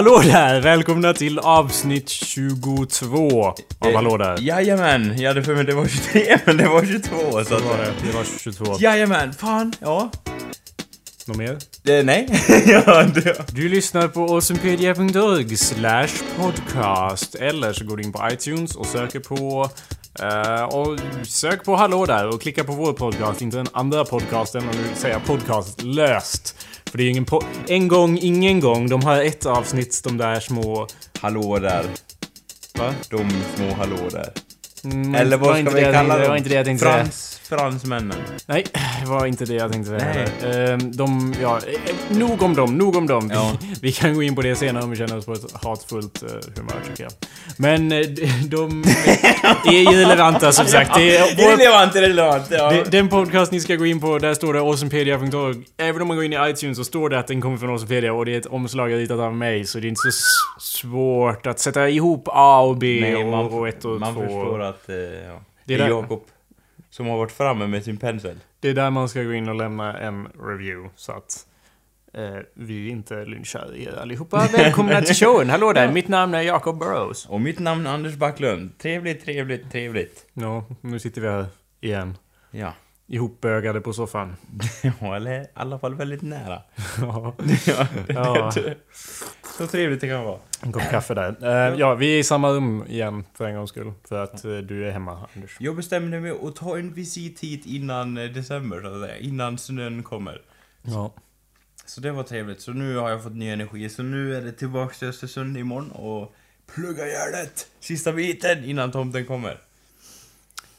Hallå där! Välkomna till avsnitt 22 av Hallå där. Jajamän, jag hade för mig det var 23 men det var 22 så Så att... var det. Det var 22. Jajamän, fan, ja. Något mer? Det, nej. ja, det... Du lyssnar på awesomepedia.org slash podcast. Eller så går du in på iTunes och söker på... eh, och sök på Hallå där och klicka på vår podcast, inte den andra podcasten om du säger podcast löst. För det är ju ingen po- En gång, ingen gång. De har ett avsnitt, de där små... Hallå där. Va? De små hallå där. Mm, Eller vad ska vi jag kalla tänkte- dem? Det var inte det jag tänkte säga. Frans, fransmännen. Nej, det var inte det jag tänkte säga Nej. Ehm, De, ja, eh, nog om dem, nog om dem. Vi, Ja. vi kan gå in på det senare om vi känner oss på ett hatfullt eh, humör tycker jag. Men eh, de, de är irrelevanta som sagt. Det är, vår, Irrelevant, irrelevant, ja. det, den podcast ni ska gå in på, där står det awesomepedia.org. Även om man går in i iTunes så står det att den kommer från awesomepedia och det är ett omslag ritat av mig. Så det är inte så svårt att sätta ihop A och B Nej, man, och, och ett och man två. förstår att eh, ja. Det är Jakob som har varit framme med sin pensel. Det är där man ska gå in och lämna en review så att eh, vi inte lynchar er allihopa. Välkomna till showen! Hallå där, mitt namn är Jacob Burrows. Och mitt namn är Anders Backlund. Trevligt, trevligt, trevligt. Ja, nu sitter vi här igen. Ja. Ihopbögade på soffan. Ja, eller i alla fall väldigt nära. Ja, ja. ja, Så trevligt det kan vara. en kopp kaffe där. Eh, ja, vi är i samma rum igen för en gångs skull. För att eh, du är hemma, Anders. Jag bestämde mig att ta en visit hit innan eh, december, så att säga. Innan snön kommer. Ja. Så det var trevligt. Så nu har jag fått ny energi. Så nu är det tillbaks till Östersund imorgon och plugga hjärnet sista biten innan tomten kommer.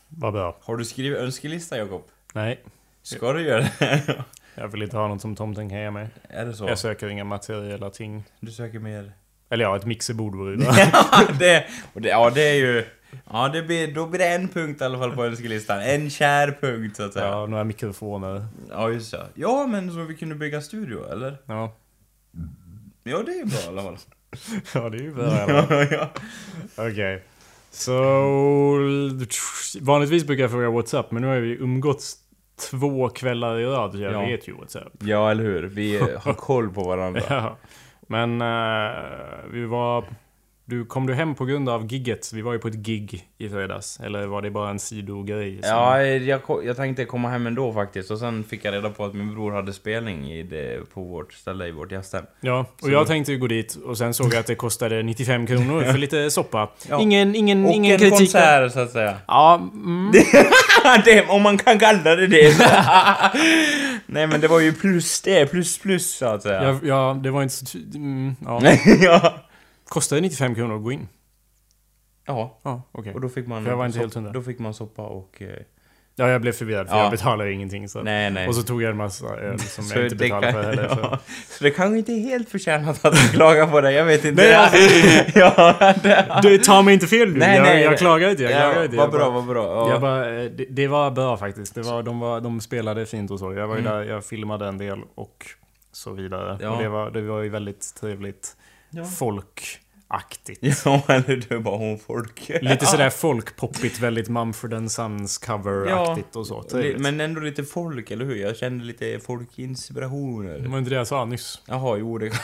Vad bra. Har du skrivit önskelista, Jakob? Nej, Ska du göra det? jag vill inte ha något som tomten kan ge mig. är det så? Jag söker inga materiella ting. Du söker mer... Eller ja, ett mixerbord vore ja, det, det, ja, det är ju... Ja, det blir, då blir det en punkt i alla fall på önskelistan. En kär punkt, så att säga. Ja, några mikrofoner. Ja, just det. Ja, men så vi kunde bygga studio, eller? Ja. Ja, det är bra i alla fall. Ja, det är ju bra i alla fall. ja. Okej. Så... Vanligtvis brukar jag fråga what's up, men nu har vi umgåtts två kvällar i rad, jag Ja. vet ju what's up. ja, eller hur? Vi har koll på varandra. Ja. Men eh, vi var... Du, kom du hem på grund av gigget? Vi var ju på ett gig i fredags. Eller var det bara en sidogrej? som- Ja, jag, jag tänkte komma hem ändå faktiskt. Och sen fick jag reda på att min bror hade spelning i det, på vårt ställe i vårt gästhem. Ja, och Så- jag tänkte gå dit och sen såg jag att det kostade 95 kronor för lite soppa. Ja. Ingen, ingen, Och ingen en kritik. konsert, så att säga. Ja, mm. det, om man kan kalla det det. Nej, men det var ju plus det. Plus plus, så att säga. ja, ja, det var inte så... Mm, ja. ja. Kostade 95 kronor att gå in? Ja, Ja, okej. och då fick man... För jag var inte helt hundra. Då fick man soppa och... Eh, Ja, jag blev förvirrad för Ja. jag betalar ingenting. Så. nej, nej. Och så tog jag en massa öl som jag inte det betalade för heller. Så. ja. Så det kanske inte är helt förtjänat att du klagar på det, jag vet inte. Nej, alltså- ja, det... Du, ta mig inte fel nu. Nej, jag, nej, jag nej. klagar inte. Jag klagar inte. vad Jag bra, bara- vad bra. Ja. Jag bara, eh, det, det var bra faktiskt. Det var, de, var, de spelade fint och så. Jag var ju Mm. där, jag filmade en del och så vidare. Ja. Och det var, det var ju väldigt trevligt. Ja. Folkaktigt. Ja, eller du bara hon folk. Lite sådär folkpoppigt, väldigt Mumford Sons cover-aktigt och så. Li- Trevligt. Men ändå lite folk, eller hur? Jag kände lite folkinspirationer. Det var inte det jag sa nyss. Jaha, jo det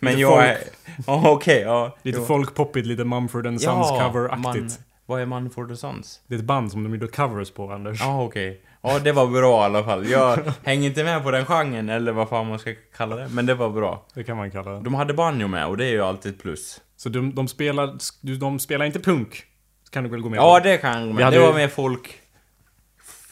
Men lite jag är... Ja, okej, ja. Lite jo. folkpoppigt, lite Mumford Sons Ja, cover-aktigt. man- Vad är man for the Sons? Det är ett band som de gjorde covers på, Anders. Ja, okej. Ja, det var bra i alla fall. Jag hänger inte med på den genren, eller vad fan man ska kalla det. Men det var bra. Det kan man kalla det. De hade banjo med, och det är ju alltid ett plus. Så de, de, spelar, de spelar inte punk? Kan du väl gå med Ja, på? det kan jag gå Vi med. hade Det ju- var mer folk...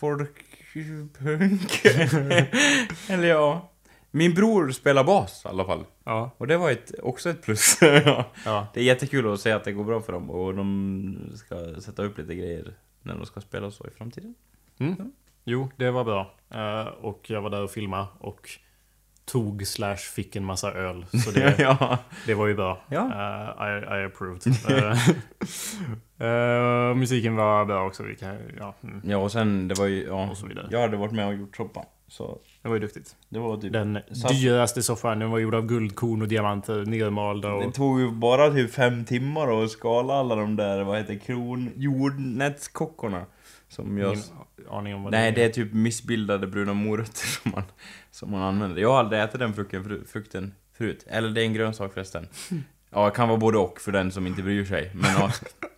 Folkpunk. Eller ja. Min bror spelar bas i alla fall. Ja. Och det var ett, också ett plus. Ja. ja. det är jättekul att se att det går bra för dem och de ska sätta upp lite grejer när de ska spela så i framtiden. Mm. Jo, det var bra. Eh, och jag var där och filmade och tog slash fick en massa öl. Så det, ja. det var ju bra. Ja. Eh, I, I approved. Eh, musiken var bra också. Vi kan, ja, mm, ja, och sen det var ju... Ja, och så vidare. jag hade varit med och gjort soppan. Så Det var ju duktigt. det var typ... Den Så- dyraste soffan, den var gjord av guldkorn och diamanter, nermalda och... Det tog ju bara typ fem timmar att skala alla de där, vad heter kron... jordnötskockorna. Som jag... Ingen aning om vad Nej, det det är typ missbildade bruna morötter som man, som man använder. Jag har aldrig ätit den frukten, fru- frukten förut. Eller det är en grönsak förresten. Ja, det kan vara både och för den som inte bryr sig. Men ja,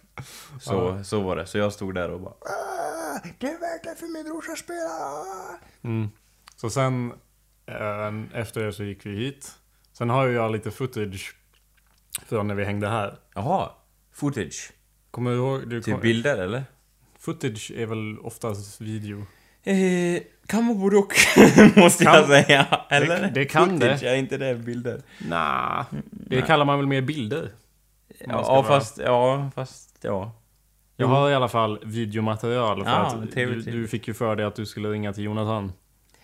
så, så var det. Så jag stod där och bara "Ah, Det är det för min brorsa spela! Mm. Så sen eh, efter det så gick vi hit. Sen har ju jag lite footage från när vi hängde här. Jaha, footage. Kommer du ihåg? Du Typ kom, bilder eller? Footage är väl oftast video. Eh, kan vara både och, måste jag Kan- säga. Eller? det- det kan footage, det. är inte det bilder? Nah, det kallar man väl mer bilder. Ja, fast, ja, fast, ja. Jag har i alla fall videomaterial för Ja, att du, trevligt. du fick ju för dig att du skulle ringa till Jonathan.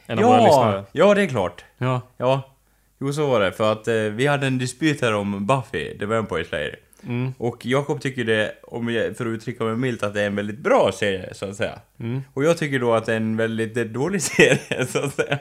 En av våra lyssnare. Ja, ja, det är klart. Ja. Ja, jo så var det. För att eh, vi hade en dispyt här om Buffy, The Vampire Slayer. Mm. Och Jakob tycker det, om jag, för att uttrycka mig milt, att det är en väldigt bra serie, så att säga. Mm. Och jag tycker då att det är en väldigt dålig serie, så att säga.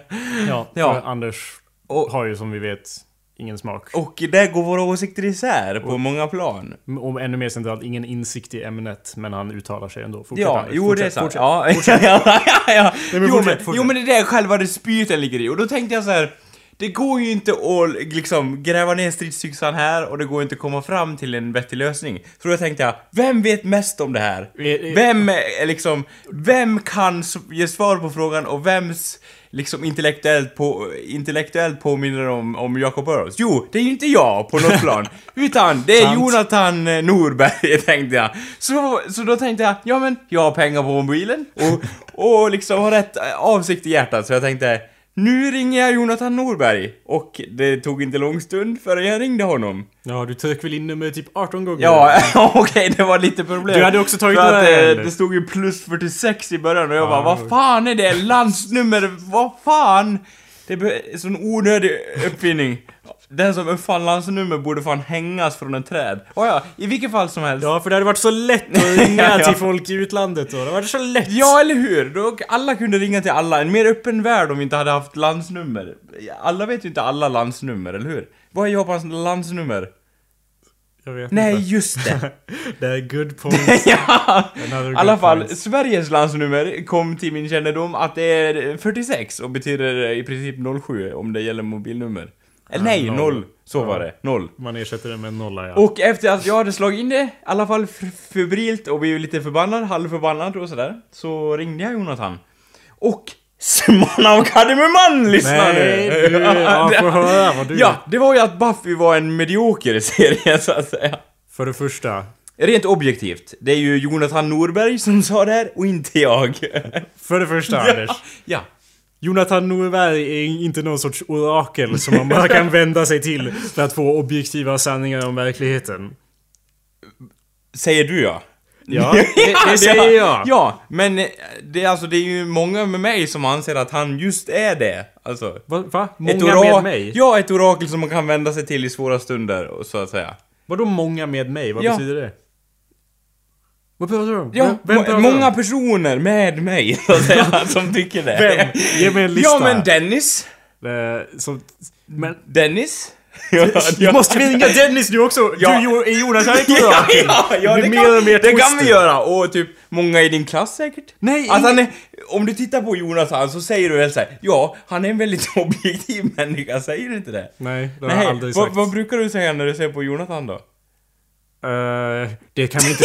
Ja, Ja. Anders Och- har ju som vi vet ingen smak. Och där går våra åsikter isär på många plan. Och ännu mer centralt, ingen insikt i ämnet, men han uttalar sig ändå. Fortsätt, Ja, Anders. jo Fortsätt, det är sant. fortsätt. Ja, ja, ja, ja. Nej, men jo, fortsätt, men, fortsätt. jo men det är där själva dispyten ligger i. Och då tänkte jag så här. Det går ju inte att liksom gräva ner stridsyxan här och det går inte att komma fram till en vettig lösning. Så då tänkte jag, vem vet mest om det här? Vem är liksom, vem kan ge svar på frågan och vems liksom intellektuellt, på, intellektuellt påminner om, om Jacob Burrows? Jo, det är ju inte jag på något plan. Utan det är. Jonathan Norberg, tänkte jag. Så, så då tänkte jag, ja men, jag har pengar på mobilen och, och liksom har rätt avsikt i hjärtat, så jag tänkte nu ringer jag Jonathan Norberg. Och det tog inte lång stund förrän jag ringde honom. Ja, du tryckte väl in numret typ 18 gånger? Ja, okej, det var lite problem. Du hade också tagit För att, några eh. Det stod ju plus 46 i början och jag Ja, bara, vad fan är det? Landsnummer, vad fan? Det är sån onödig uppfinning. Den som uppfann landsnummer borde fan hängas från en träd. Oh, ja, i vilket fall som helst. Ja, för det hade varit så lätt att ringa Ja, till folk i utlandet då. Det hade varit så lätt. Ja, eller hur? Då alla kunde ringa till alla. En mer öppen värld om vi inte hade haft landsnummer. Alla vet ju inte alla landsnummer, eller hur? Vad är Japans landsnummer? Jag vet Nej, inte. just det. Det är good point. ja! I alla fall, point. Sveriges landsnummer kom till min kännedom att det är 46 och betyder i princip 07 om det gäller mobilnummer. Eller nej, noll. 0. Så var det. 0. Man ersätter det med en nolla, ja. Och efter att jag hade slagit in det, i alla fall febrilt och blivit lite förbannad, halvförbannad och sådär, så ringde jag Jonathan. Och Summan av Kardemumman lyssnade! Nej, du, ja, får höra vad du... Ja, det var ju att Buffy var en medioker serie så att säga. För det första. Rent objektivt, det är ju Jonathan Norberg som sa det här och inte jag. För det första, Anders. ja. Jonathan Norberg är inte någon sorts orakel som man bara kan vända sig till för att få objektiva sanningar om verkligheten. Säger du ja. Ja, det, det säger jag. Ja, men det, är alltså, det är ju många med mig som anser att han just är det. Alltså, Va? va? Många med mig? Ja, ett orakel som man kan vända sig till i svåra stunder, och så att säga. Vadå många med mig? Vad Ja. betyder det? Vad pratar du om? Ja, Vem- vem många personer med mig, så att säga, som tycker det. Vem? Ge mig en lista. Ja, men Dennis. Eh, som, men... Dennis. Du måste vi ringa Dennis nu också? Ja. Du, är Jonas ett ja, ja, ja, Det blir kan, mer mer det kan vi göra! Och typ, många i din klass säkert? Nej, han är, om du tittar på Jonathan så säger du väl såhär, ja, han är en väldigt objektiv människa, säger du inte det? Nej, det har jag Nej, aldrig vad, sagt. vad brukar du säga när du ser på Jonathan då? Eh, det kan vi inte...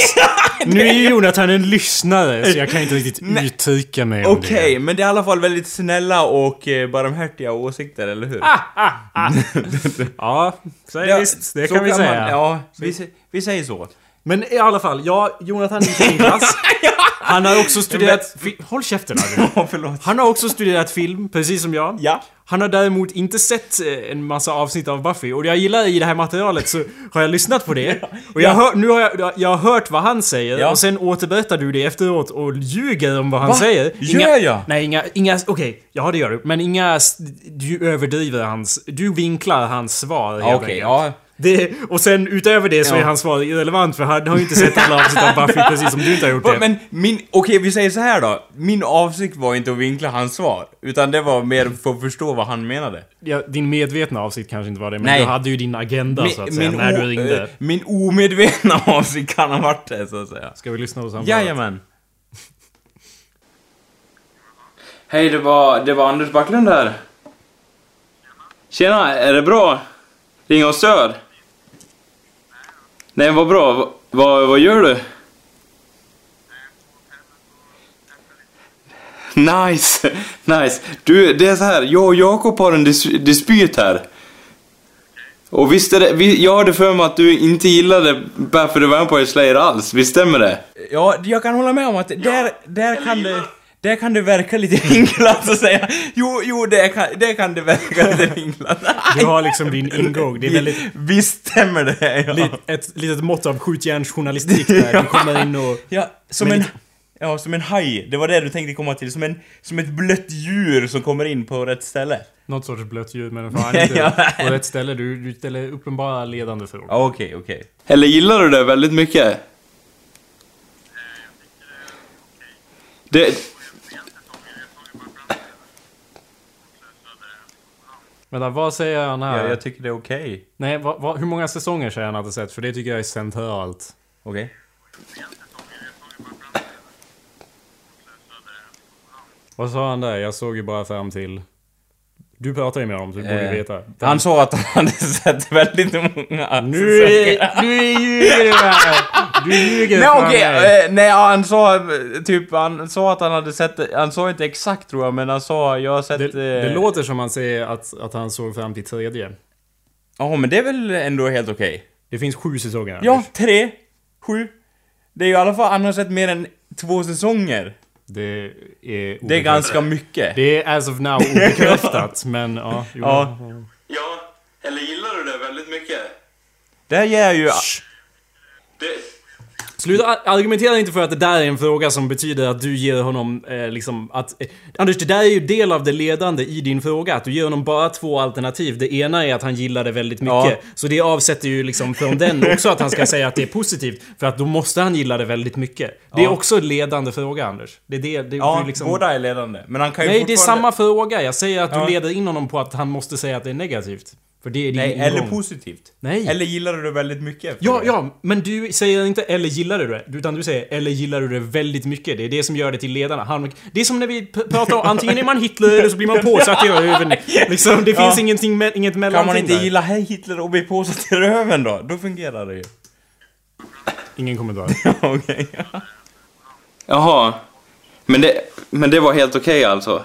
nu är ju Jonathan en lyssnare, så jag kan inte riktigt Nej. uttrycka mig om Okej, det. men det är i alla fall väldigt snälla och eh, barmhärtiga åsikter, eller hur? Ja, säg Ja, visst. Det så kan vi säga. Man, ja, vi, vi säger så. Men i alla fall, ja, Jonathan gick klass. Han har också studerat... fi- Håll käften Arvid. Ja, förlåt. Han har också studerat film, precis som jag. Ja. Han har däremot inte sett eh, en massa avsnitt av Buffy och jag gillar i det här materialet så har jag lyssnat på det. Och jag, hör, nu har jag, jag har hört vad han säger Ja. och sen återberättar du det efteråt och ljuger om vad han Va? säger. Gör jag? Nej, inga... inga Okej, ja det gör du. Men inga... s- Du överdriver hans... Du vinklar hans svar helt Okej, enkelt. ja. Det, och sen utöver det så Ja. är hans svar irrelevant för han har ju inte sett alla avsnitt av Buffy precis som du inte har gjort det. Men min, okej vi säger så här då. Min avsikt var inte att vinkla hans svar. Utan det var mer för att förstå vad han menade. Ja, din medvetna avsikt kanske inte var det, men Nej. du hade ju din agenda så att säga när du ringde. eh, min omedvetna avsikt kan ha varit det, så att säga. Ska vi lyssna på samtalet? Jajamän. Hej, det var, det var Anders Backlund här. Tjena, är det bra? Ring och stör? Nej, vad bra. Va- Vad, vad gör du? Nice, nice. Du, det är så här. Jag och Jakob har en dis dispyt här. Och visst är det, vi, jag hade för mig att du inte gillade for the Vampire Slayer alls, visst stämmer det? Ja, jag kan hålla med om att där, där kan det... Där kan det verka lite vinklat att säga Jo, jo, det kan, det kan det verka lite vinklat. Du har liksom din ingång. Det är väldigt... Visst stämmer det, ja. li- Ett litet mått av skjutjärnsjournalistik där. Du kommer in och... Ja, som en... Ja, som en haj. Det var det du tänkte komma till. Som, en, som ett blött djur som kommer in på rätt ställe. Något sorts blött ljud men fan inte på rätt ställe. Du, du ställer uppenbara ledande frågor. Ja, okej, okej. Eller gillar du det väldigt mycket? Det... Vänta, vad säger han här? Ja, jag tycker det är okej. Nej, vad, vad, hur många säsonger säger han att han sett? För det tycker jag är centralt. Okej. Vad sa han där? Jag såg ju bara fram till... Du pratar ju med honom, så du borde Eh, veta. Han sa att han hade sett väldigt många Nu är... Nu är ljuger du här! Du ljuger Nej okej, mig. eh, nej han sa eh, typ, han sa att han hade sett han sa inte exakt tror jag, men han sa jag har sett... Det, eh, det låter som han säger att, att han såg fram till tredje. Ja men det är väl ändå helt okej? Det finns sju säsonger. Ja, tre, sju. Det är ju i alla fall, han har sett mer än två säsonger. Det är... Det är ganska mycket. Det är as of now obekräftat, men ja. Jo, Ja. Ja, eller gillar du det väldigt mycket? Det här ger ju... Det, Sluta argumentera inte för att det där är en fråga som betyder att du ger honom eh, liksom att... Eh, Anders, det där är ju del av det ledande i din fråga. Att du ger honom bara två alternativ. Det ena är att han gillar det väldigt mycket. Ja. Så det avsätter ju liksom från den också att han ska säga att det är positivt. För att då måste han gilla det väldigt mycket. Det är också en ledande fråga, Anders. Det är det... det Ja, du liksom... båda är ledande. Men han kan ju Nej, det är fortfarande- samma fråga. Jag säger att du Ja. leder in honom på att han måste säga att det är negativt. För det är din Nej, ingång. eller positivt. Nej. Eller gillar du det väldigt mycket? Ja, ja, men du säger inte 'eller gillar du det' utan du säger 'eller gillar du det väldigt mycket' Det är det som gör det till ledarna. Han, det är som när vi pratar om antingen är man Hitler eller så blir man påsatt i röven. Liksom, det Ja. finns ingenting, me- inget mellanting Kan man inte där. gilla Hitler och bli påsatt i röven då? Då fungerar det ju. Ingen kommentar. Okej. jaha. Men det, men det var helt okej alltså?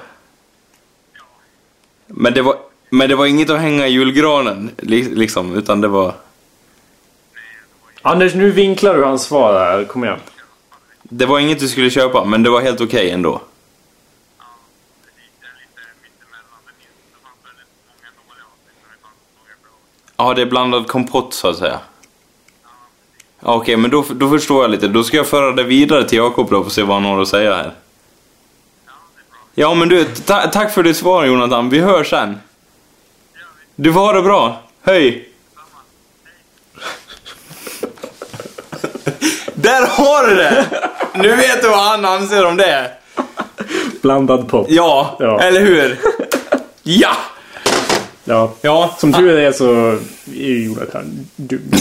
Men det var, men det var inget att hänga i julgranen, li, liksom, utan det var... Anders, nu vinklar du hans svar här. Kom igen. Det var inget du skulle köpa, men det var helt okej ändå. Ja, det är blandad kompott så att säga. Okej, men då, då förstår jag lite. Då ska jag föra det vidare till Jakob då och se vad han har att säga här. Ja, men du, ta tack för ditt svar Jonathan. Vi hörs sen. Du får ha det bra. Hej! Där har du det! Nu vet du vad han anser om det. Blandad pop. Ja, Ja. eller hur? Ja! Ja. Ja, Som tur är så är ju Jonathan dum.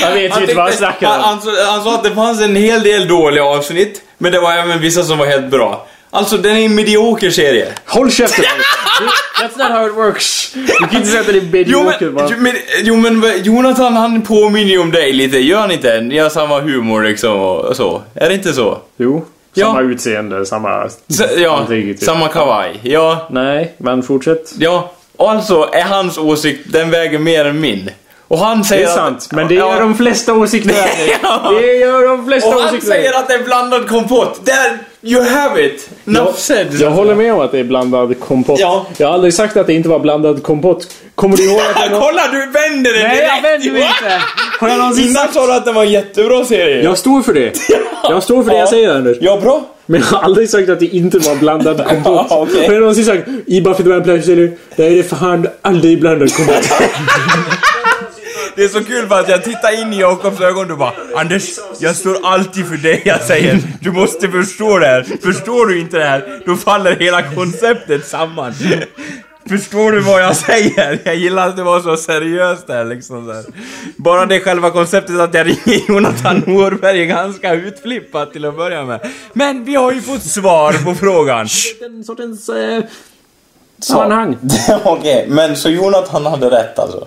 Jag vet ju inte vad han snackar han, om. han, sa- han sa att det fanns en hel del dåliga avsnitt, men det var även vissa som var helt bra. Alltså, den är en medioker serie. Håll käften! That's not how it works. Du kan inte säga att det är Jo medioker men, bara. jo, men, jo men Jonathan han påminner ju om dig lite, gör han inte? Ni har samma humor liksom och så. Är det inte så? Jo. Ja. Samma utseende, samma... S ja, Antingen, typ. samma kavaj. Ja, Nej, men fortsätt. ja. Alltså är hans åsikt, den väger mer än min. Och han Det säger är att- sant, men det Ja. gör de flesta åsikter. Ja. Det gör de flesta Och han åsikter. säger att det är blandad kompott. Där, you have it! Enough said. Jag håller med om att det är blandad kompott. Ja. Jag har aldrig sagt att det inte var blandad kompott. Kommer du ihåg att jag... Kolla, du vänder den Nej, jag vänder mig inte! Har jag någonsin sagt... sa du att det var en jättebra serie. Jag står för det. Jag står för det jag säger Anders. Ja, bra. Men jag har aldrig sagt att det inte var blandad kompott. Ja, okej. Har jag någonsin sagt i Buffy the Vampire Slayer, där är det fan aldrig blandad kompott. Det är så kul för att jag tittar in i Jakobs ögon och du bara Anders, jag står alltid för det jag säger. Du måste förstå det här. Förstår du inte det här, då faller hela konceptet samman. Förstår du vad jag säger? Jag gillar att det var så seriöst där liksom så här. Bara det själva konceptet att jag ringer Jonathan Norberg är ganska utflippat till att börja med. Men vi har ju fått svar på frågan. Den sortens eh, sammanhang. Okej, men så Jonathan hade rätt alltså?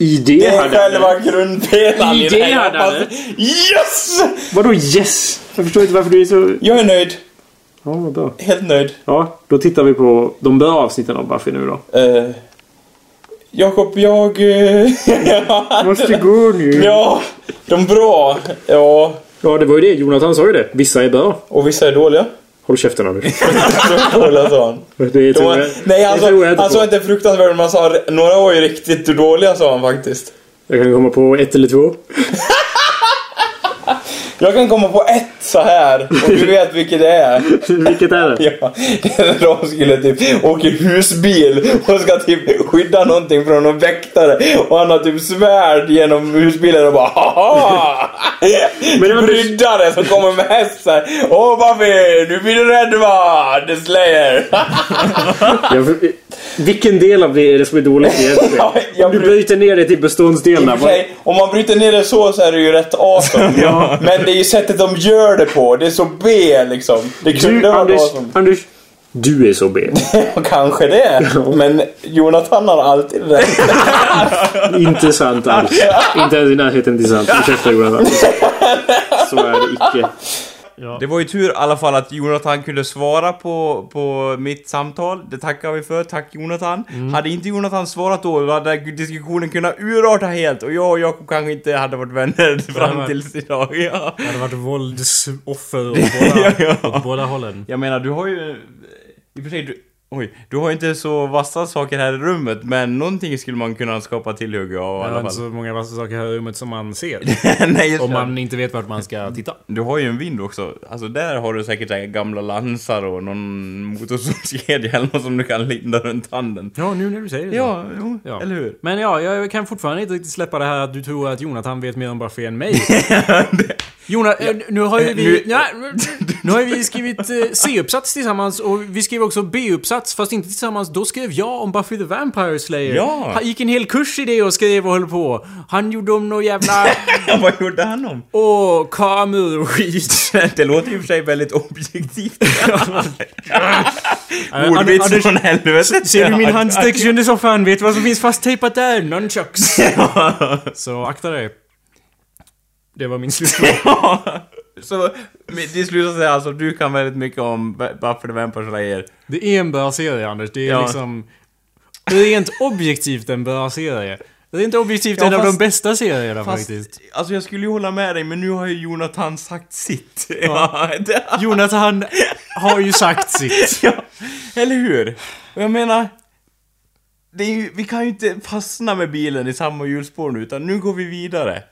ID Det är hade han. själva grundpelaren i det här. Yes! Vadå yes? Jag förstår inte varför du är så... Jag är nöjd. Ja, vad bra. Helt nöjd. Ja, då tittar vi på de bra avsnitten av Buffy nu då. Uh, Jakob, jag... eh, Måste gå nu. ja, de bra. Ja, Ja, det var ju det. Jonathan sa ju det. Vissa är bra. och vissa är dåliga. Håll käften Anders. Det var, nej, han sa inte fruktansvärt, men han sa några var ju riktigt dåliga sa han faktiskt. Jag kan komma på ett eller två. Jag kan komma på ett så här och du vet vilket det är. Vilket är det? Ja, de skulle typ åka husbil och ska typ skydda någonting från någon väktare och han har typ svärd genom husbilen och bara haha! Men Men Anders- Ryddare som kommer med häst såhär Åh Buffy, nu blir du rädd va? The Slayer! Vilken del av det är det som är dåligt egentligen? Ja, Om du bry- bryter ner det till beståndsdelarna. om man bryter ner det så så är det ju rätt awesome. Men det är ju sättet de gör det på. Det är så B liksom. Det kunde Du, vara Anders, awesome. Anders. Du är så B. Kanske det. Men Jonathan har alltid rätt. Inte sant alls. Inte ens i närheten till sant. Ursäkta Jonathan. Så är det icke. Det var ju tur i alla fall att Jonathan kunde svara på, på mitt samtal. Det tackar vi för. Tack Jonathan. Hade inte Jonathan svarat då, hade diskussionen kunnat urarta helt och jag och Jakob kanske inte hade varit vänner fram varit- tills idag. Ja. Det hade varit våldsoffer åt båda, Ja. åt båda hållen. Jag menar, du har ju... I och för sig, du, oj, du har inte så vassa saker här i rummet, men någonting skulle man kunna skapa tillhugg av i alla är inte fall. så många vassa saker här i rummet som man ser. Nej, just Om man inte vet vart man ska titta. Du har ju en vind också. Alltså där har du säkert här gamla lansar och någon motorsågskedja eller något som du kan linda runt handen. Ja, nu när du säger det. Ja, jo, Ja. eller hur? Men ja, jag kan fortfarande inte riktigt släppa det här att du tror att Jonathan vet mer om Buffy än mig. Jonas, eh, nu har ju vi... Nu- Ja, nu har vi skrivit eh, C-uppsats tillsammans och vi skrev också B-uppsats, fast inte tillsammans. Då skrev jag om Buffy the Vampire Slayer. Ja. Han gick en hel kurs i det och skrev och höll på. Han gjorde om någon jävla... Vad gjorde han om? Åh, kameror och skit. Det låter ju för sig väldigt objektivt. Ordvits från helvetet. Ser du min handsträckelse under soffan? Vet du vad som finns fasttejpat där? Nunchucks. Så akta dig. Det var min slutfråga. Så det slutar sig alltså, du kan väldigt mycket om Buffy the Vampire Slayer. Det är en bra serie, Anders. Det är Ja. liksom... Rent objektivt en bra serie. Rent objektivt Ja, en av fast- de bästa serierna Fast, faktiskt. alltså jag skulle ju hålla med dig, men nu har ju Jonathan sagt sitt. Ja, det, Jonathan har ju sagt sitt. ja eller hur? Och jag menar, det är ju, vi kan ju inte fastna med bilen i samma hjulspår nu, utan nu går vi vidare.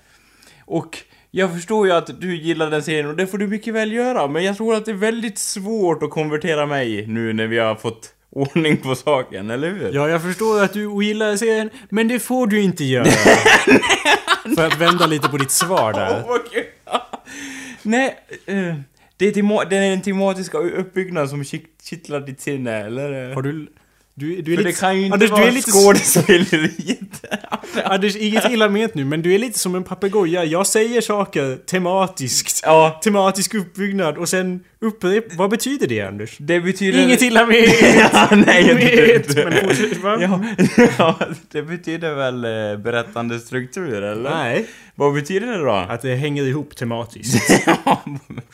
Och jag förstår ju att du gillar den serien och det får du mycket väl göra, men jag tror att det är väldigt svårt att konvertera mig nu när vi har fått ordning på saken, eller hur? Ja, jag förstår att du ogillar serien, men det får du inte göra. För att vända lite på ditt svar där. Vad kul. Nej, eh, det är, tema- det är den tematiska uppbyggnaden som kitt- kittlar ditt sinne, eller? Har du... Du, du är För lite... det kan ju inte Anders, vara du är lite... skådespeleriet. Anders, inget illa ment nu, men du är lite som en papegoja. Jag säger saker tematiskt. ja, Tematisk uppbyggnad och sen upprep... Vad betyder det, Anders? det betyder... Inget illa med ja, nej, jag vet, men fortsätt, va? ja, ja, det betyder väl eh, berättande struktur, eller? Nej, Vad betyder det då? att det hänger ihop tematiskt. Ja,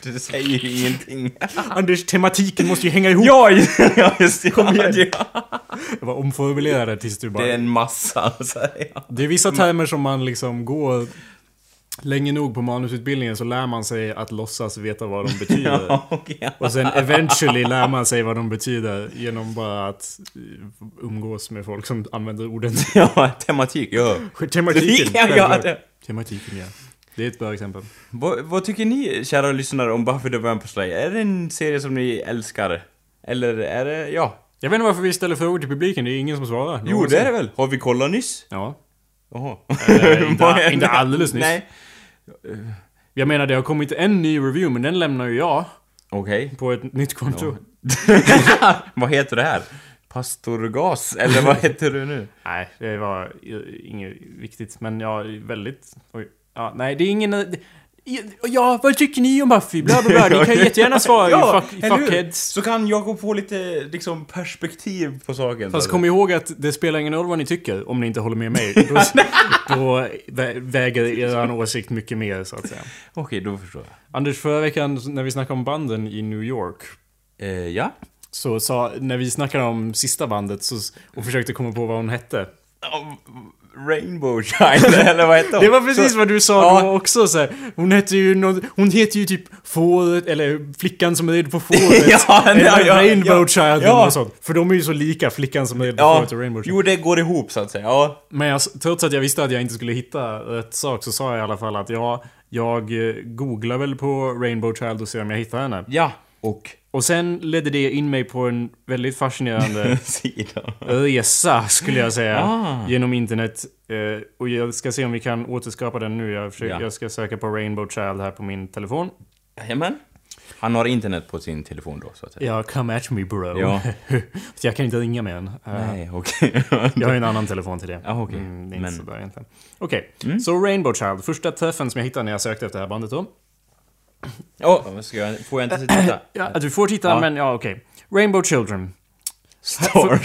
det säger ju ingenting. Anders, tematiken måste ju hänga ihop. ja, ja, just det. Kom igen. Ja. Jag var omformulerad tills du bara... Det är en massa säga. Det är vissa termer som man liksom går länge nog på manusutbildningen så lär man sig att låtsas veta vad de betyder. Ja. Och sen eventually lär man sig vad de betyder genom bara att eh, umgås med folk som använder orden. Ja, tematik, ja. Tematiken. Ja, ja, det- Tematiken, ja. Det är ett bra exempel. Vad, vad tycker ni, kära lyssnare, om Buffy the Vampire Slayer? Är det en serie som ni älskar? Eller är det, ja? Jag vet inte varför vi ställer frågor till publiken, det är ingen som svarar. Jo, det är det väl? Har vi kollat nyss? Ja. Jaha. Eh, inte, är inte alldeles nyss. Nej. Jag menar, det har kommit en ny review, men den lämnar ju jag Okej. på ett nytt konto. vad heter det här? Pastorgas? Eller vad heter det nu? Nej, det var inget viktigt, men ja, väldigt... Oj. Ja, nej, det är ingen... Ja, vad tycker ni om Buffy? Bla bla bla. Ni kan jättegärna svara Ja, fuck, eller fuckheads. Så kan jag få lite, liksom, perspektiv på saken. Fast så kom ihåg att det spelar ingen roll vad ni tycker om ni inte håller med mig. Då, då vä- väger er åsikt mycket mer så att säga. Okej, då förstår jag. Anders, förra veckan när vi snackade om banden i New York. Eh, ja? Så sa, när vi snackade om sista bandet så, och försökte komma på vad hon hette. Rainbow Child, eller vad heter hon? Det var precis Så- vad du sa Ja. då också så här. Hon heter ju något, Hon heter ju typ Fåret, eller Flickan som är rädd på fåret. Ja, eller ja, Rainbow ja. Child eller Ja. något sånt. För de är ju så lika, Flickan som är rädd på fåret och Rainbow Child. jo det går ihop så att säga. Ja, Men jag, trots att jag visste att jag inte skulle hitta rätt sak så sa jag i alla fall att ja, jag eh, googlar väl på Rainbow Child och ser om jag hittar henne. ja. Och Och sen ledde det in mig på en väldigt fascinerande sida. resa, skulle jag säga. Ah. Genom internet. Eh, och jag ska se om vi kan återskapa den nu. Jag, försöker, Ja. jag ska söka på Rainbow Child här på min telefon. Jajamän. Han har internet på sin telefon då, så att säga. Ja, come at me bro. Ja. Jag kan inte ringa med den. Eh, Nej, okej. Jag har en annan telefon till det. Ja, okej. Mm, det är inte Men- sådär egentligen. Okej, så Rainbow Child. Första träffen som jag hittade när jag sökte efter det här bandet då. Åh, ska jag, får jag inte titta? Ja, du får titta, Ja. men ja, okej. Rainbow Children. Star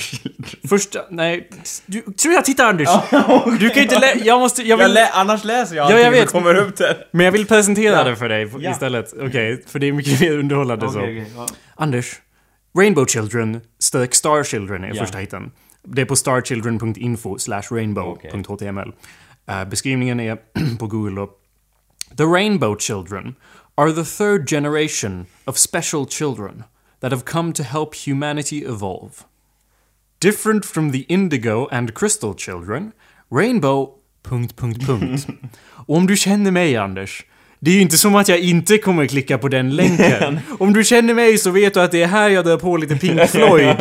Första... Nej, du, tror jag tittar Anders? Du kan ju inte lä- Jag måste... Jag jag vill, lä annars läser jag Ja, jag vet. kommer upp där. men jag vill presentera Ja. det för dig istället. Okej, för det är mycket mer underhållande så. Anders. Rainbow Children, stök Star Children är första hitten. Det är på starchildren.info slash rainbow.html. Eh, beskrivningen är på Google då. The Rainbow Children are the third generation of special children that have come to help humanity evolve. Different from the Indigo and Crystal Children, Rainbow... Punkt, punkt, punkt. Och om du känner mig, Anders, det är ju inte som att jag inte kommer klicka på den länken. Om du känner mig så vet du att det är här jag drar på lite Pink Floyd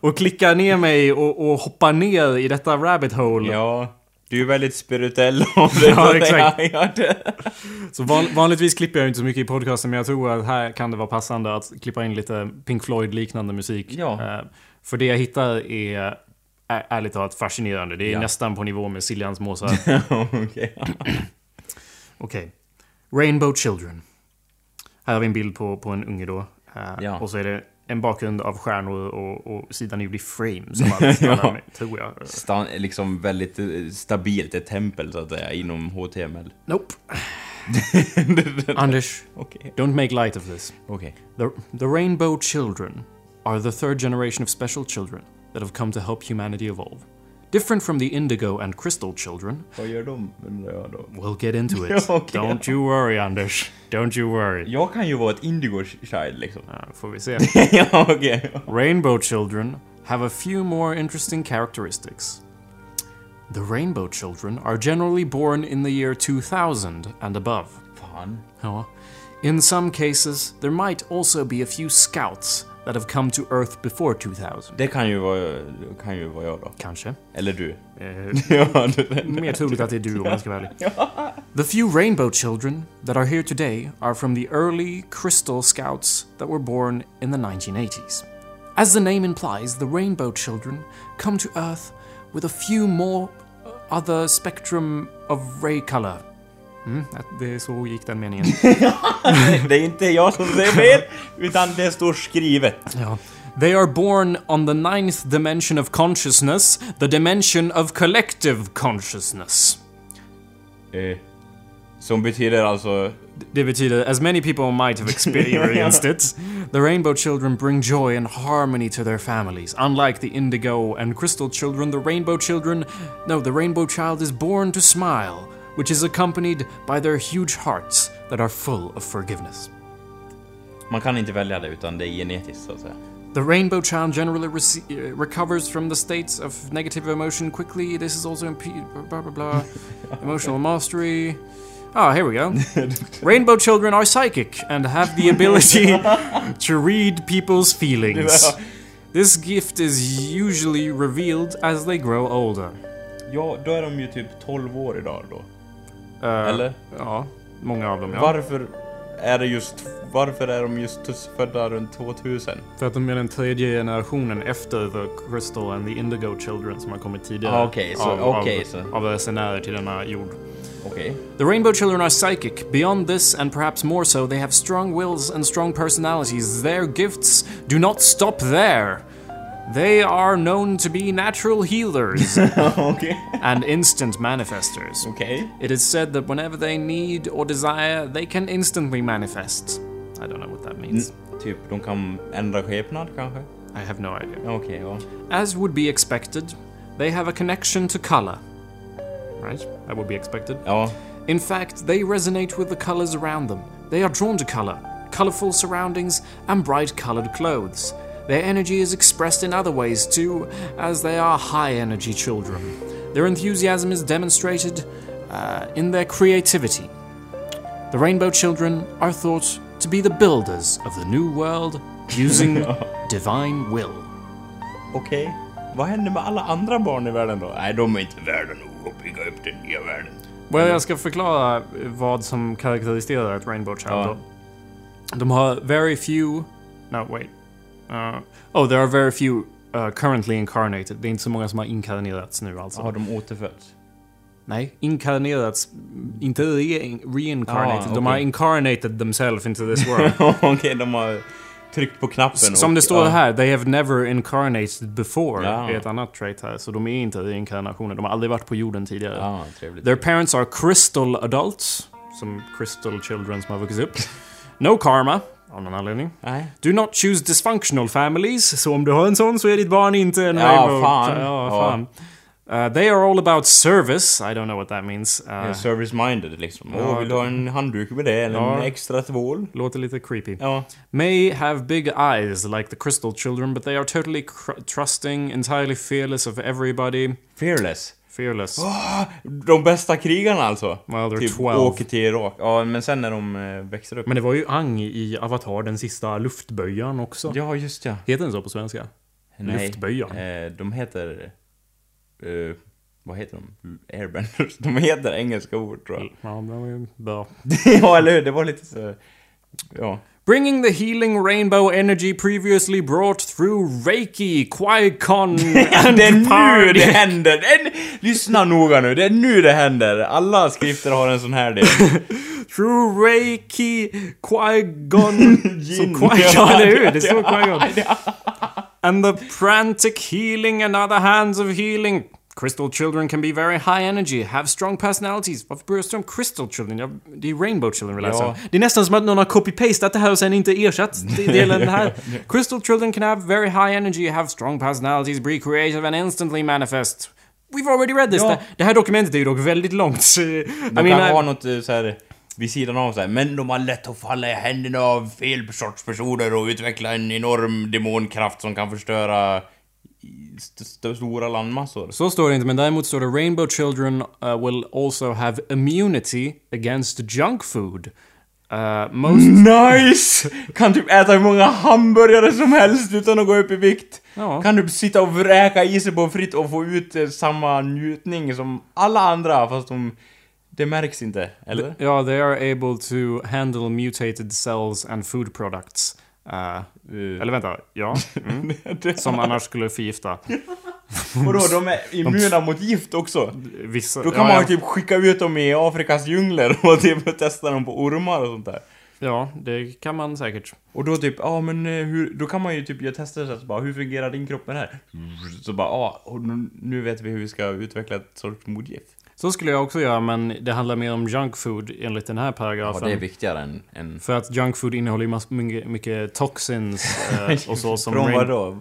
och klickar ner mig och, och hoppar ner i detta rabbit hole. Ja, du är väldigt spirituell av dig. Ja, exakt. det- Så van, vanligtvis klipper jag inte så mycket i podcasten, men jag tror att här kan det vara passande att klippa in lite Pink Floyd-liknande musik. Ja. Eh, för det jag hittar är, är ärligt talat fascinerande. Det är Ja. nästan på nivå med Siljans måsar. Okej. Okej. Rainbow Children. Här har vi en bild på, på en unge då. Eh, Ja. Och så är det en bakgrund av stjärnor och, och sidan är gjord i frame som allt stannar Ja. med, tror jag. Stan, liksom väldigt eh, stabilt, ett tempel så att säga, inom HTML. Nope. Anders, Okej. don't make light of this. Okej. The, the Rainbow Children are the third generation of special children that have come to help humanity evolve. Different from the Indigo and Crystal children, Vad gör de, undrar jag då? we'll get into it. Okej. Don't you worry, Anders. Don't you worry. Jag kan ju vara ett indigo child liksom. Ja, får vi se. ja, okej. Rainbow children have a few more interesting characteristics. The rainbow children are generally born in the year 2000 and above. Fan. Ja. In some cases, there might also be a few scouts that have come to Earth before 2000. Det kan ju vara, kan ju vara jag då. Kanske. Eller du. Eh, ja, mer troligt att det är du om jag ska vara ärlig. The few rainbow children that are here today are from the early crystal scouts that were born in the 1980s. As the name implies, the rainbow children come to Earth with a few more other spectrum of ray color. Mm, det så gick den meningen. det är inte jag som säger fel, utan det står skrivet. Ja. They are born on the ninth dimension of consciousness, the dimension of collective consciousness. Eh, som betyder alltså... Det betyder, as many people might have experienced it, the rainbow children bring joy and harmony to their families. Unlike the indigo and crystal children, the rainbow children, no, the rainbow child is born to smile, which is accompanied by their huge hearts that are full of forgiveness. Man kan inte välja det, utan det är genetiskt så att säga. The rainbow child generally uh, recovers from the states of negative emotion quickly. This is also impe- blah blah blah. Emotional mastery. Ah, here we go. rainbow children are psychic and have the ability to read people's feelings. This gift is usually revealed as they grow older. Ja, då är de ju typ 12 år idag då. Eh, Eller? Ja, många av dem ja. Varför är det just... Varför är de just födda runt 2000? För att de är den tredje generationen efter The Crystal and the Indigo Children som har kommit tidigare. Ah, okej, så- av, okej, av, så. av resenärer till denna jord. Okej. The Rainbow Children are psychic. Beyond this, and perhaps more so, they have strong wills and strong personalities. Their gifts do not stop there. They are known to be natural healers Okej. and instant manifestors. Okej. It is said that whenever they need or desire, they can instantly manifest. I don't know what that means. Mm, typ, de kan ändra skepnad kanske? I have no idea. Okej, ja. As would be expected, they have a connection to color. Right? That would be expected. Ja. In fact, they resonate with the colors around them. They are drawn to color, colorful surroundings, and bright colored clothes. Their energy is expressed in other ways too, as they are high energy children. Their enthusiasm is demonstrated uh, in their creativity. The Rainbow Children are thought to be the builders of the new world using divine will. Okej. Vad händer med alla andra barn i världen då? Nej, de är inte värda nog att bygga upp den nya världen. Well, jag ska förklara vad som karaktäriserar ett Rainbow Child. Ja. då. De har very few... No, wait. Uh, oh, there are very few uh, currently incarnated. Det är inte så många som har inkarnerats nu alltså. Har de återfötts? Nej, inkarnerats. Inte re reincarnated. Ah, De har incarnated themselves into this world. Okej, de har tryckt på knappen Som och- det står ja. här, they have never incarnated before. Ja. är ett annat trait här. Så de är inte reinkarnationer. De har aldrig varit på jorden tidigare. Ja, trevligt. Their parents are crystal adults, som crystal children som har vuxit upp. No karma, av någon anledning. Nej. Do not choose dysfunctional families, så om du har en sån så är ditt barn inte en Ja, rainbow. fan. Ja, Ja. Uh, they are all about service, I don't know what that means. Uh, Uh, Service-minded liksom. Ja, vill du ha en handduk med det? Eller en Ja. extra tvål? Låter lite creepy. Ja. May have big eyes like the crystal children, but they are totally trusting, entirely fearless of everybody. Fearless. Fearless. Ah, de bästa krigarna alltså. They're Typ 12. åker till Irak. Ja, men sen när de eh, växer upp. Men det var ju Ang i Avatar, den sista luftböjaren också. Ja, just ja. Heter den så på svenska? Nej. Luftböjaren. Eh, de heter... Eh, vad heter de? Airbenders. De heter engelska ord tror jag. Ja, det var ju bra. ja, eller hur? Det var lite så... Ja. Bringing the healing rainbow energy previously brought through Reiki, Qui-Con and Det är nu det händer! Det är, lyssna noga nu, det är nu det händer! Alla skrifter har en sån här del. Through Reiki, Qui-Gon... Så Qui-Gon, eller hur? Det står Qui-Gon. And the frantic healing and other hands of healing. Crystal children can be very high energy, have strong personalities. Varför det stå om crystal children? Det är rainbow children vi läser. Ja. Det är nästan som att någon har copy-pastat det här och sen inte ersatt delen här. Crystal children can have very high energy, have strong personalities, be creative and instantly manifest. We've already read this. Ja. Det, här dokumentet är ju dock väldigt långt. så- I De mean, kan I- ha något eh, så här vid sidan av här, men de har lätt att falla i händerna av fel sorts personer och utveckla en enorm demonkraft som kan förstöra i st st stora landmassor. Så står det inte, men däremot står det Rainbow Children uh, will also have immunity against junk food. Uh, most... Nice! Kan typ äta hur många hamburgare som helst utan att gå upp i vikt. Ja. Kan du sitta och vräka i sig på fritt och få ut eh, samma njutning som alla andra fast de... Det märks inte, eller? Ja, they are able to handle mutated cells and food products. Uh, eller vänta, ja. Mm. Som annars skulle förgifta Vadå, de är immuna mot gift också? vissa... Då kan ja, man ju typ skicka ut dem i Afrikas djungler och typ testa dem på ormar och sånt där. Ja, det kan man säkert. Och då typ, ja men eh, hur, då kan man ju typ göra tester så att bara, hur fungerar din kropp med det här? Så bara, ja, och nu, nu vet vi hur vi ska utveckla ett sorts motgift. Så skulle jag också göra, men det handlar mer om junk food enligt den här paragrafen. viktigare än... än... För att junk food innehåller ju mycket, mycket toxins eh, och så som... Från rain- vad då?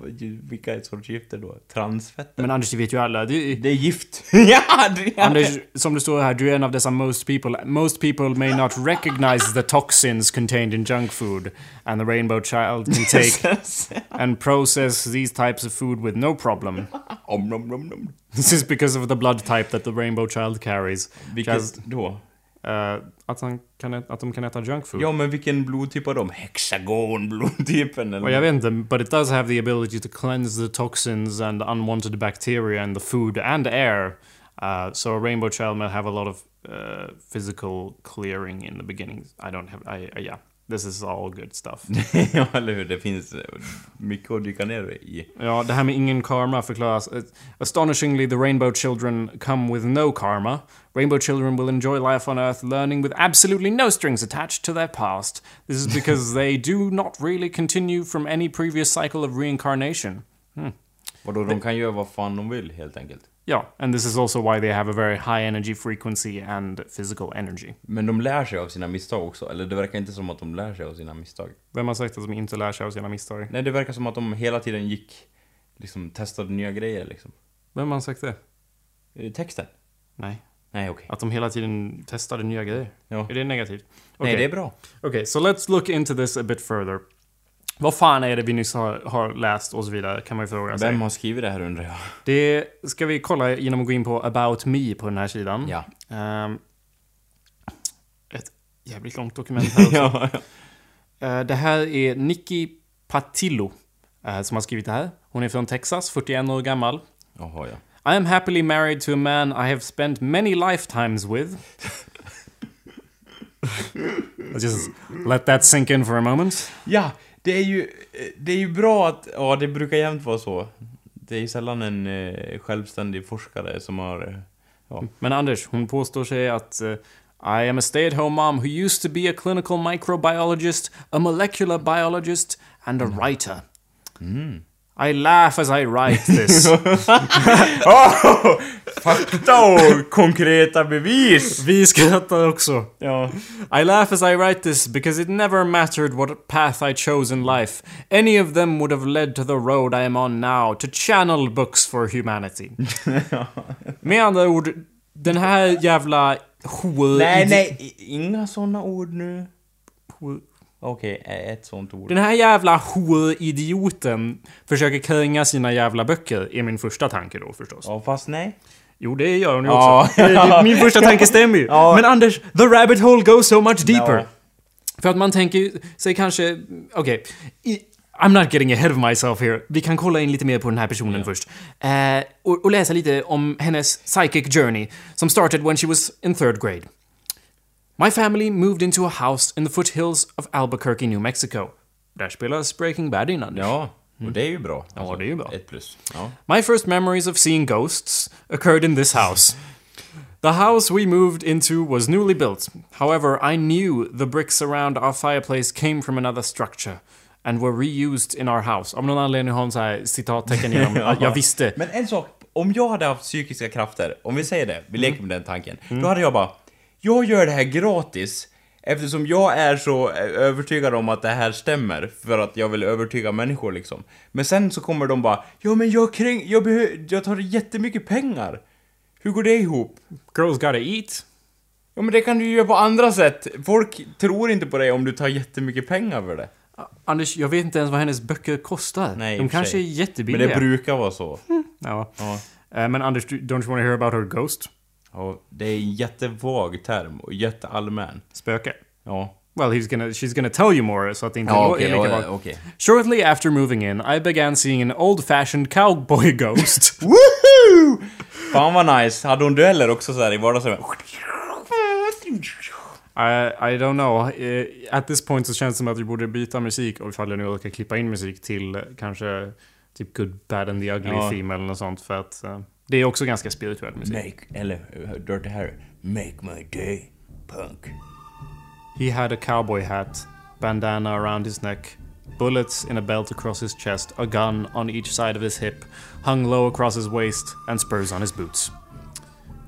Vilka är sorts gifter då? Transfetter? Men Anders, det vet ju alla. Det, det är gift! ja! Det är... Anders, som det står här, du är en av dessa most people. Most people may not recognize the toxins contained in junk food. And the rainbow child can take and process these types of food with no problem. Om, nom, nom, nom. This is because of the blood type that the rainbow child carries. Vilket Just, då? eh, att, han kan, att de kan äta junk food. Ja, men vilken blodtyp har de? Hexagonblodtypen eller? Well, jag vet inte, but it does have the ability to cleanse the toxins and unwanted bacteria in the food and air. Uh, so a rainbow child might have a lot of uh, physical clearing in the beginning. I don't have, I, I yeah. This is all good stuff. ja, eller hur? Det finns eh, mycket att dyka ner i. Ja, det här med ingen karma förklaras. eh, Astonishingly, the Rainbow Children come with no karma. Rainbow Children will enjoy life on Earth, learning with absolutely no strings attached to their past. This is because they do not really continue from any previous cycle of reincarnation. Vadå, de kan göra vad fan de vill helt enkelt. Yeah, and this is also why they have a very high energy frequency and physical energy. Men de lär sig av sina misstag också, eller det verkar inte som att de lär sig av sina misstag. Vem har sagt att de inte lär sig av sina misstag? Nej, det verkar som att de hela tiden gick, liksom testade nya grejer liksom. Vem har sagt det? Eh, Texten? Nej. Nej, okej. Att de hela tiden testade nya grejer. Ja. Är det negativt? Nej, det är bra. Okay, so let's look into this a bit further. Vad fan är det vi nyss har, har läst och så vidare, kan man ju fråga sig. Vem har skrivit det här undrar jag? Det ska vi kolla genom att gå in på about me på den här sidan. Ja. Ehm, ett jävligt långt dokument här också. ja. Eh, det här är Nikki Patillo eh, som har skrivit det här. Hon är från Texas, 41 år gammal. Jaha, ja. I am happily married to a man I have spent many lifetimes with. Just let that sink in for a moment. Ja, det är ju, det är ju bra att, ja det brukar jämt vara så. Det är ju sällan en eh, självständig forskare som har, eh, ja. Men Anders, hon påstår sig att eh, I am a stay-at-home mom who used to be a clinical microbiologist, a molecular biologist and a writer. I laugh as I write this. Fakta och konkreta bevis! Vi skrattar också. Ja. I laugh as I write this because it never mattered what path I chose in life. Any of them would have led to the road I am on now, to channel books for humanity. Med andra ord, den här jävla. Nej, nej, inga såna ord nu. Okej, eh, ett sånt ord. Den här jävla hor-idioten försöker kränga sina jävla böcker, är min första tanke då förstås. Ja, fast nej. Jo, det gör hon ju också. Min första tanke stämmer ju. Ja. Men Anders, the rabbit hole goes so much deeper. Ja. För att man tänker sig kanske... Okej. i- I'm not getting ahead of myself here. Vi kan kolla in lite mer på den här personen först. Eh, och, och läsa lite om hennes psychic journey, som started when she was in third grade. My family moved into a house in the foothills of Albuquerque, New Mexico. Där spelas Breaking Bad in, Anders. Ja, och det är ju bra. Ja, det är ju bra. Ett plus. Ja. My first memories of seeing ghosts occurred in this house. The house we moved into was newly built. However, I knew the bricks around our fireplace came from another structure and were reused in our house. Av någon anledning har hon så här citattecken genom jag visste. Men en sak, om jag hade haft psykiska krafter, om vi säger det, vi leker med den tanken. Då hade jag bara, jag gör det här gratis eftersom jag är så eh, övertygad om att det här stämmer för att jag vill övertyga människor liksom. Men sen så kommer de bara, ja men jag kräng, jag behöver, jag tar jättemycket pengar. Hur går det ihop? Girls gotta eat. Ja men det kan du ju göra på andra sätt. Folk tror inte på dig om du tar jättemycket pengar för det. Anders, jag vet inte ens vad hennes böcker kostar. Nej, De kanske sig. är Men jättebilliga. det brukar vara så. ja. Ja. Eh, Men Anders, don't you want to hear about her ghost? Ja, det är en jättevag term och jätteallmän. Spöke. Ja. Well, he's gonna, she's gonna tell you more så att det inte Ja, är okej, lika ja, okej. Shortly after moving in, I began seeing an old-fashioned cowboy ghost. Woohoo! Fan vad nice. Hade hon dueller också så här i vardagsrummet? I, I don't know. Eh, At this point så känns det som att vi borde byta musik och ifall jag nu orkar klippa in musik till eh, kanske typ Good, Bad and the Ugly Ja. Theme eller något sånt för att eh, det är också ganska spirituell musik. Make, eller Dirty Harry. Make my day, punk. He had a cowboy hat, bandana around his neck, bullets in a belt across his chest, a gun on each side of his hip, hung low across his waist, and spurs on his boots.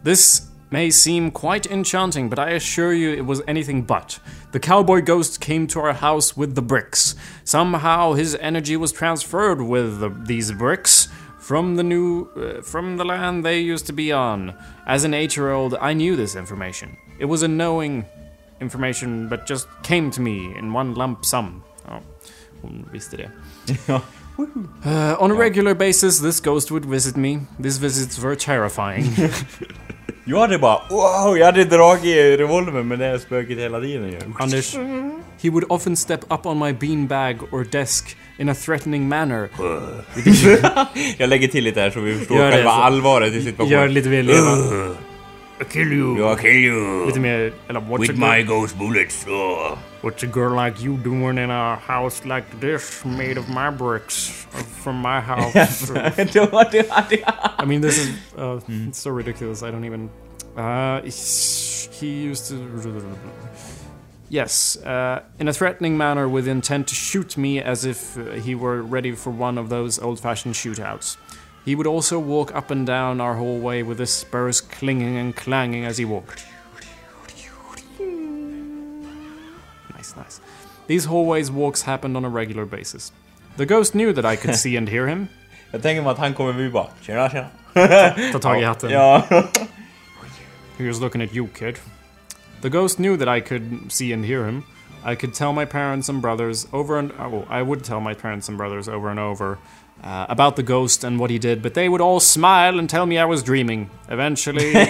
This may seem quite enchanting, but I assure you it was anything but. The cowboy ghost came to our house with the bricks. Somehow his energy was transferred with the, these bricks from the new uh, from the land they used to be on. As an 8-year-old, I knew this information. It was a knowing information but just came to me in one lump sum. Ja, hon visste det. Uh, on a regular basis, this ghost would visit me. These visits were terrifying. Jag hade bara wow, jag hade dragit revolvern med det här spöket hela tiden ju. Anders, he would often step up on my beanbag or desk in a threatening manner. Jag lägger till lite här så vi förstår Gör det, själva så- allvaret i situationen. Gör lite mer levande. I kill you. Jag kill you. Mer, eller what's With a, girl, my ghost bullets. Oh. what's a girl like you doing in a house like this made of my bricks uh, from my house? Då var det hade jag. I mean, this is uh, it's so ridiculous. I don't even. Uh, he used to. Yes, uh, in a threatening manner with intent to shoot me as if uh, he were ready for one of those old fashioned shootouts. He would also walk up and down our hallway with his spurs clinging and clanging as he walked. Nice, nice. These hallways walks happened on a regular basis. The ghost knew that I could see and hear him. Jag tänker mig att han kommer vi bara tjena tjena. Ta tag i hatten. Ja. He was looking at you, kid. The ghost knew that I could see and hear him. I could tell my parents and brothers over and oh, I would tell my parents and brothers over and over uh, about the ghost and what he did, but they would all smile and tell me I was dreaming. Eventually,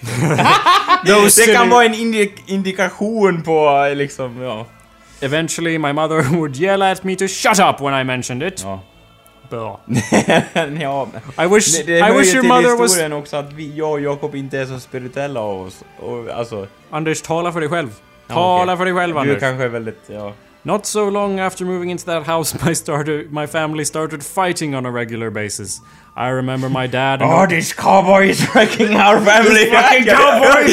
those Det kan vara en indi- indikation på liksom, ja. eventually my mother would yell at me to shut up when I mentioned it. Ja. Blah. ja. I wish Det, det I wish your mother was historien också att vi, jag och Jakob inte är så spirituella av oss. Och, alltså, Anders, tala för dig själv. Ja, Tala okej. för dig själv, du Anders. kanske är väldigt, ja. Not so long after moving into that house, my started, my family started fighting on a regular basis. I remember my dad and Oh, this cowboy is wrecking our family! fucking cowboy!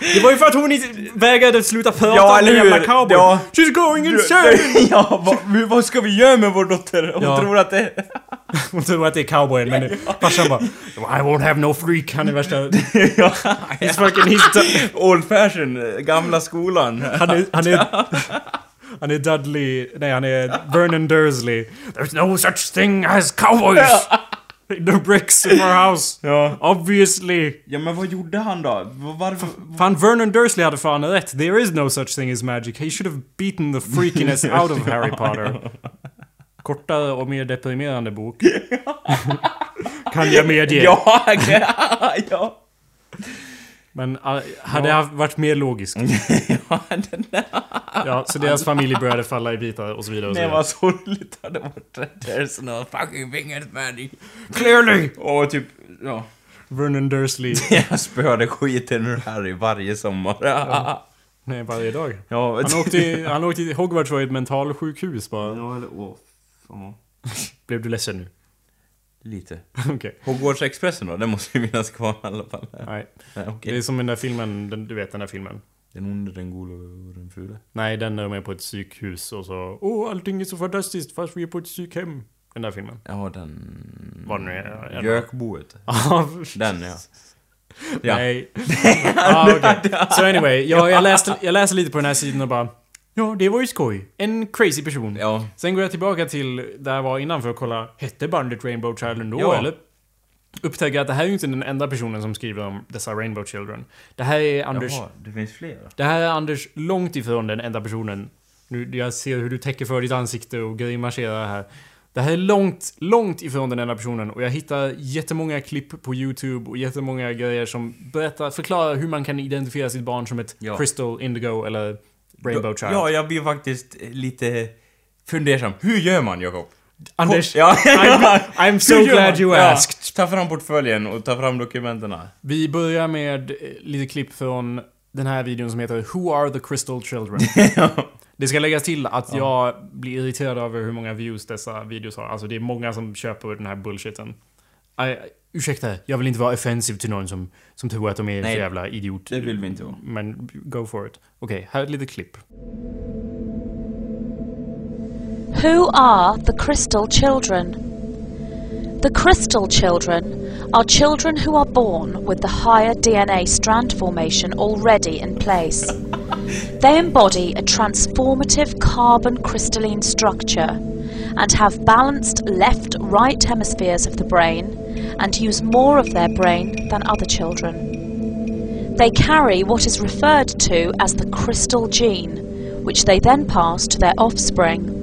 Det var ju för att hon vägrade sluta prata Ja, om den jävla cowboy. Ja. She's going insane! ja, vad, vad ska vi göra med vår dotter? Hon Ja. tror att det... Hon tror att det är cowboyen, men farsan bara I won't have no freak, han är värsta... He's fucking... He's Old fashion, eh, gamla skolan. han är... Han är han är Dudley... Nej, han är Vernon Dursley. There's no such thing as cowboys! The bricks in our house. Ja. Obviously. ja, men vad gjorde han då? Va- Varför? Fan, Vernon Dursley hade fan rätt. There is no such thing as magic. He should have beaten the freakiness out of Harry Potter. Kortare och mer deprimerande bok. kan jag medge. Ja, ja. Men uh, hade jag varit mer logisk. ja. Ja, så deras familj började falla i bitar och så vidare. Och så Nej, vad sorgligt hade varit. There's no fucking fingers magic. Clearly! Och typ, ja. Vernon Dursley. Jag spöade skiten ur Harry varje sommar. Ja, Nej, varje dag. ja. Han åkte, i, han åkte till Hogwarts var ett mentalsjukhus bara. Ja, eller, åh, fan. Blev du ledsen nu? Lite. Okej. Hogwarts Expressen då? Den måste ju finnas kvar i alla fall. Nej. Nej, Det okej. är som den där filmen, den, du vet den där filmen. Den onde, den gode och den fule. Nej, den när de är på ett psykhus och så Åh, allting är så fantastiskt fast vi är på ett psykhem. Den där filmen. Ja, den... Vad nu är. Gökboet. Den ja. Ja. Nej. ah, okej. Så anyway, jag, jag, läste, jag läste lite på den här sidan och bara Ja, det var ju skoj. En crazy person. Ja. Sen går jag tillbaka till där jag var innan för att kolla Hette bandet Rainbow Children då Ja. eller? Upptäcker att det här är ju inte den enda personen som skriver om dessa Rainbow Children. Det här är Anders... Jaha, det finns flera. Det här är Anders långt ifrån den enda personen. Nu, jag ser hur du täcker för ditt ansikte och grimaserar här. Det här är långt, långt ifrån den enda personen och jag hittar jättemånga klipp på YouTube och jättemånga grejer som berättar, förklarar hur man kan identifiera sitt barn som ett Ja. Crystal, Indigo eller Rainbow Child. Ja, jag blir faktiskt lite fundersam. Hur gör man, Jakob? Anders, Ja. I'm, I'm so glad you Ja, asked. Ta fram portföljen och ta fram dokumenten. Vi börjar med eh, lite klipp från den här videon som heter Who are the Crystal Children? Det ska läggas till att jag blir irriterad över hur många views dessa videos har. Alltså det är många som köper den här bullshiten. Aj, ursäkta, jag vill inte vara offensiv till någon som, som tror att de är Nej, så jävla idiot. det vill vi inte vara. Men go for it. Okej, här är ett litet klipp. Who are the Crystal Children? The Crystal Children are children who are born with the higher DNA strand formation already in place. They embody a transformative carbon crystalline structure and have balanced left right hemispheres of the brain and use more of their brain than other children. They carry what is referred to as the crystal gene, which they then pass to their offspring.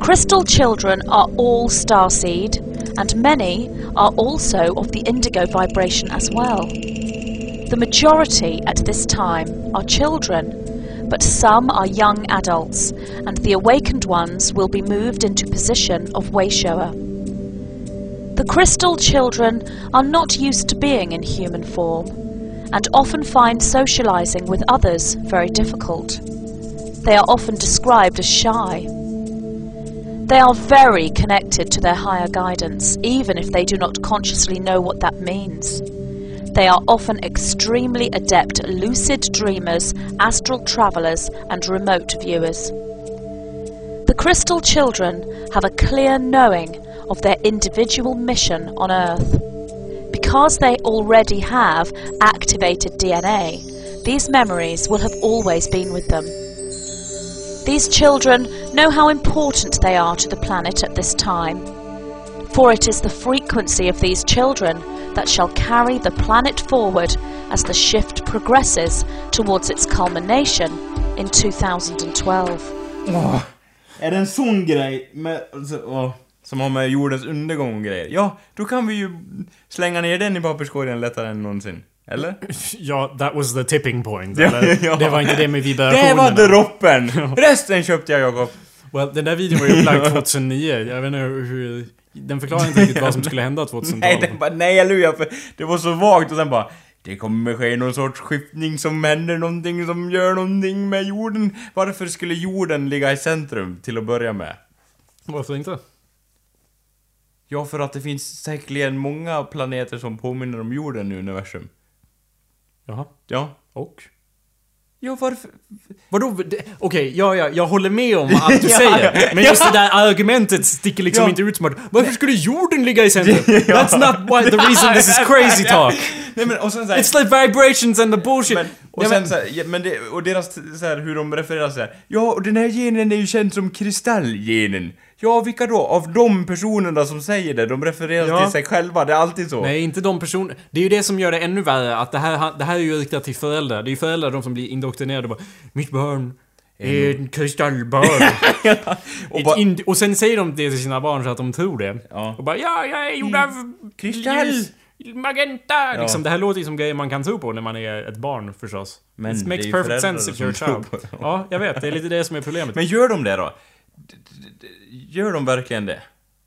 Crystal children are all starseed, and many are also of the indigo vibration as well. The majority at this time are children, but some are young adults, and the awakened ones will be moved into position of way shower. The crystal children are not used to being in human form and often find socializing with others very difficult. They are often described as shy. They are very connected to their higher guidance, even if they do not consciously know what that means. They are often extremely adept lucid dreamers, astral travelers, and remote viewers. The crystal children have a clear knowing of their individual mission on Earth. Because they already have activated DNA, these memories will have always been with them. These children know how important they are to the planet at this time, for it is the frequency of these children that shall carry the planet forward as the shift progresses towards its culmination in 2012. Åh, är det en sån grej med, alltså, åh, som har med jordens undergång och grejer? Ja, då kan vi ju slänga ner den i papperskorgen lättare än någonsin. Eller? Ja, that was the tipping point. Ja, eller? ja. Det var inte det med Det vibrationerna. var droppen! Resten köpte jag Jakob. Well, den där videon var ju upplagd 2009. Jag vet inte hur... Den förklarar inte riktigt vad som skulle hända 2012. Nej, det bara, nej halleluja, för det var så vagt och sen bara det kommer ske någon sorts skiftning som händer någonting som gör någonting med jorden. Varför skulle jorden ligga i centrum till att börja med? Varför inte? Ja, för att det finns säkerligen många planeter som påminner om jorden i universum. Jaha. Ja. Och? Ja, varför? Vadå? Okej, ja, ja, jag håller med om allt du Ja, säger. Men just det där argumentet sticker liksom Ja. inte ut som att Varför skulle jorden ligga i centrum? That's not why the reason this is crazy talk. Nej men och sen såhär... It's like vibrations and the bullshit. Men, och sen men- så här, ja, men det, och deras så här, hur de refererar så här. Ja, och den här genen är ju känd som kristallgenen. Ja, vilka då? Av de personerna som säger det, de refererar Ja. till sig själva, det är alltid så. Nej, inte de personer. Det är ju det som gör det ännu värre, att det här, det här är ju riktat till föräldrar. Det är ju föräldrar de som blir indoktrinerade bara Mitt barn är en kristallbarn. och och sen säger de det till sina barn så att de tror det. Ja. Och bara ja, jag är gjord av Kristall. ljus, magenta. Liksom, det här låter ju som grejer man kan tro på när man är ett barn förstås. Men It det är makes ju perfect sense if you're a child. Ja, jag vet. Det är lite det som är problemet. men gör de det då? Gör de verkligen det?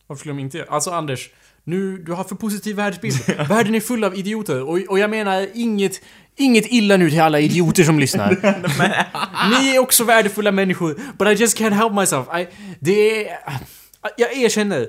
Varför skulle de inte göra? Alltså Anders, nu, du har för positiv världsbild. Världen är full av idioter. Och, och jag menar inget, inget illa nu till alla idioter som lyssnar. Ni är också värdefulla människor. But I just can't help myself. I, det är... Jag erkänner,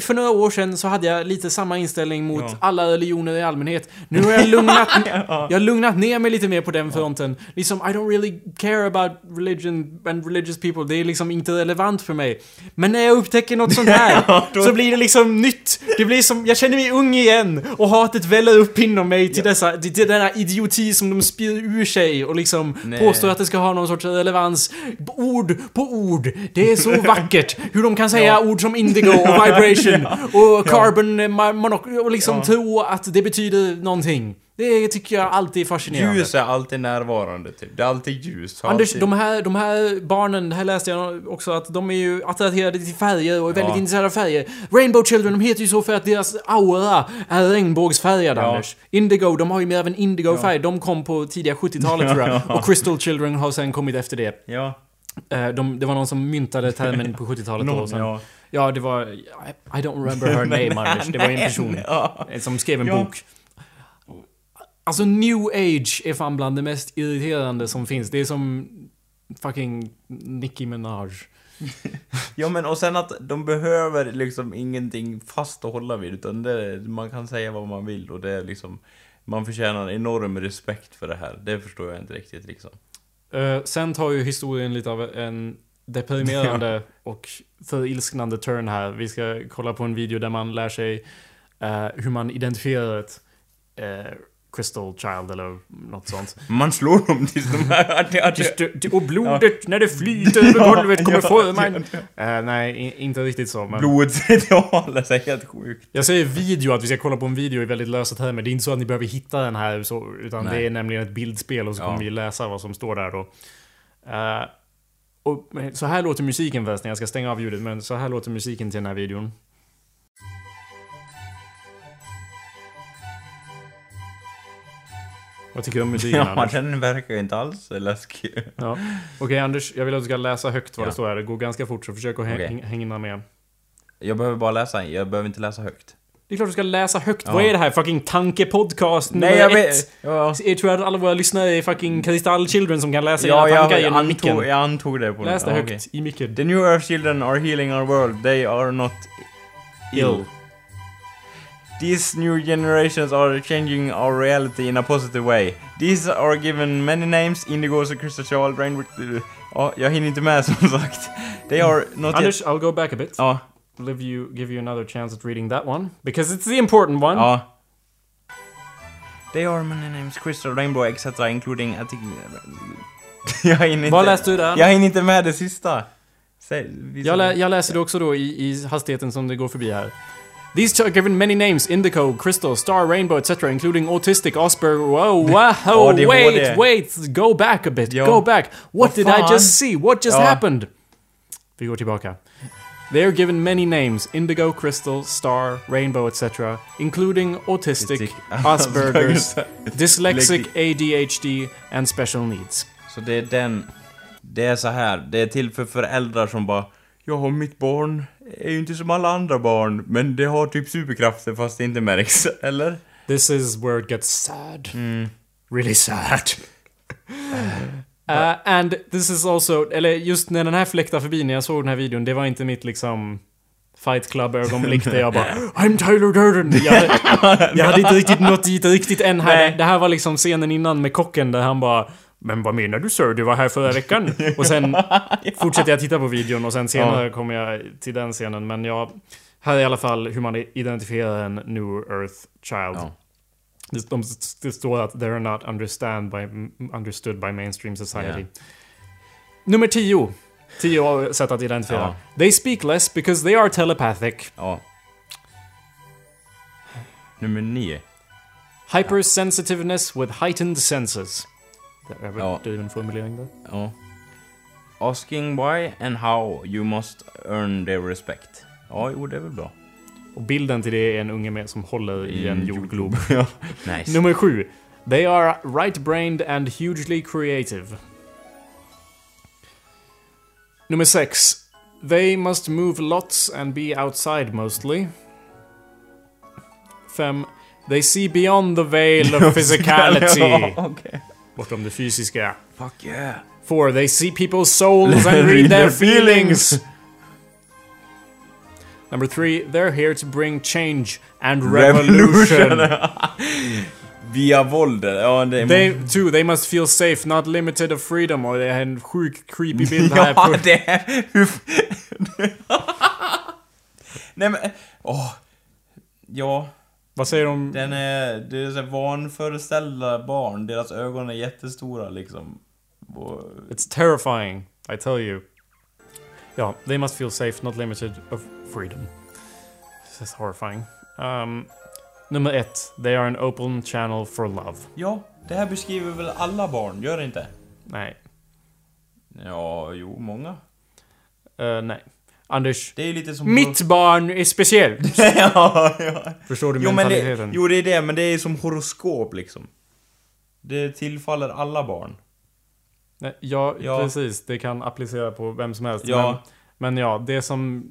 för några år sedan så hade jag lite samma inställning mot Ja. alla religioner i allmänhet. Nu har jag lugnat, jag har lugnat ner mig lite mer på den fronten. Liksom, I don't really care about religion and religious people. Det är liksom inte relevant för mig. Men när jag upptäcker något sånt här Ja, då- så blir det liksom nytt. Det blir som, jag känner mig ung igen och hatet väller upp inom mig till dessa, till, till denna idioti som de spyr ur sig och liksom Nej. påstår att det ska ha någon sorts relevans. Ord på ord. Det är så vackert hur de kan säga ord som indigo och vibration och carbon eh, ma- monox och liksom Ja. tro att det betyder någonting. Det tycker jag alltid är fascinerande. Ljus är alltid närvarande, typ. Det är alltid ljus. har Anders, alltid- de här, de här barnen, det här läste jag också att de är ju attraherade till färger och är väldigt Ja. intresserade av färger. Rainbow Children, de heter ju så för att deras aura är regnbågsfärgad, Ja. Anders. Indigo, de har ju mer av en indigo-färg. De kom på tidiga 70-talet tror jag. Och Crystal Children har sen kommit efter det. Ja. Eh, De, det var någon som myntade termen på 70-talet då. Någon, ja. Ja, det var... I, I don't remember her name, Anders. Det var en person Ja. som skrev en Ja. bok. Alltså, new age är fan bland det mest irriterande som finns. Det är som fucking Nicki Minaj. Ja men och sen att de behöver liksom ingenting fast att hålla vid utan det, man kan säga vad man vill och det är liksom Man förtjänar enorm respekt för det här, det förstår jag inte riktigt liksom. Eh, sen tar ju historien lite av en deprimerande och förilsknande turn här. Vi ska kolla på en video där man lär sig eh, hur man identifierar ett eh, Crystal Child eller något sånt. Man slår dem tills de är... att- att- Just det, Och blodet när det flyter över golvet kommer Ja, forma ja, en... Eh, nej, i- inte riktigt så. Men Blodsritualer är helt sjukt. jag säger video, att vi ska kolla på en video i väldigt lösa termer. Det är inte så att ni behöver hitta den här, så, utan Nej. det är nämligen ett bildspel och så Ja. kommer vi läsa vad som står där då. Eh, och så här låter musiken förresten, jag ska stänga av ljudet, men så här låter musiken till den här videon. Vad tycker du om musiken Ja, Anders? den verkar ju inte alls läskig. Ja. Okej Anders, jag vill att du ska läsa högt vad Ja. det står här. Det går ganska fort så försök att häng- hänga med. Jag behöver bara läsa, jag behöver inte läsa högt. Det är klart du ska läsa högt. Vad är det här? Fucking tankepodcast nummer Nej, jag ett? vet... Ja, Jag tror att alla våra lyssnare är fucking kristallchildren som kan läsa ja era jag, tankar jag, genom antog, micken. jag antog det på Läs det ja, högt okej. i micken. The New Earth Children are healing our world. They are not ill. Ill. These new generations are changing our reality in a positive way. These are given many names, Indigos och Crystal Child, Rainbow... Ja, jag hinner inte med som sagt. They are not Anders, yet... I'll go back a bit. Ja, Give you, give you another chance at reading that one. Because it's the important one. ja. They are many names, Crystal, Rainbow, etc. including... I think- jag hinner inte... Vad läste du där? Jag hinner inte med det sista. Säg, visa Jag, lä mig. jag läser det också då i, i hastigheten som det går förbi här. These are given many names, Indigo, Crystal, Star, Rainbow, etc. including Autistic, Asperger, wow, wow, ADHD. wait, wait, go back a bit, Ja. go back. What Vad did I just see? What just Ja. happened? Vi går tillbaka. They are given many names, Indigo, Crystal, Star, Rainbow, etc. including Autistic, Asperger's, Dyslexic, ADHD and special needs. Så det är den... Det är så här. det är till för föräldrar som bara Ja, mitt barn är ju inte som alla andra barn, men det har typ superkrafter fast det inte märks, eller? This is where it gets sad. Mm. Really sad. Uh, and this is also, eller just när den här fläktar förbi när jag såg den här videon, det var inte mitt liksom Fight Club-ögonblick där jag bara I'm Tyler Durden! Jag, hade- jag hade inte riktigt nått dit riktigt än här. Nej. Det här var liksom scenen innan med kocken där han bara Men vad menar du sir? Du var här förra veckan? Och sen fortsätter jag titta på videon och sen senare kommer jag till den scenen. Men jag... Här är i alla fall hur man identifierar en New Earth Child. Ja. Det, de, det står att they're not understand by, understood by mainstream society. Ja. Nummer 10. 10 sätt att identifiera. Ja. They speak less because they are telepathic. Ja. Nummer nio. Hypersensitiveness with heightened senses. Det är Ja. det är en formulering där. Ja. Asking why and how you must earn their respect. Ja, jo, det är väl bra. Och bilden till det är en unge med som håller i en jordglob. ja. Nice. Nummer 7. They are right-brained and hugely creative. Nummer 6. They must move lots and be outside mostly. 5. They see beyond the veil of physicality. okej. Bortom det fysiska. Fuck yeah. 4. They see people's souls and read their feelings. Number 3. They're here to bring change and revolution. Via våld. Ja, det. They, two, they must feel safe, not limited of freedom. Och det är en sjuk creepy bild här ja, det är... Nej men... Åh. Ja. Vad säger de? Den är... Det är så vanföreställda barn. Deras ögon är jättestora liksom. Och... It's terrifying, I tell you. Ja, they must feel safe, not limited of freedom. This is horrifying. Um, nummer ett, they are an open channel for love. Ja, det här beskriver väl alla barn, gör det inte? Nej. Ja, jo, många. Eh, nej. Anders. Det är ju lite som... Mitt barn är speciellt. ja, ja. Förstår du Jo, men det, mentaliteten? jo, det är det, men det är som horoskop liksom. Det tillfaller alla barn. Nej, ja, Ja. precis. Det kan applicera på vem som helst. Ja. Men, men ja, det som...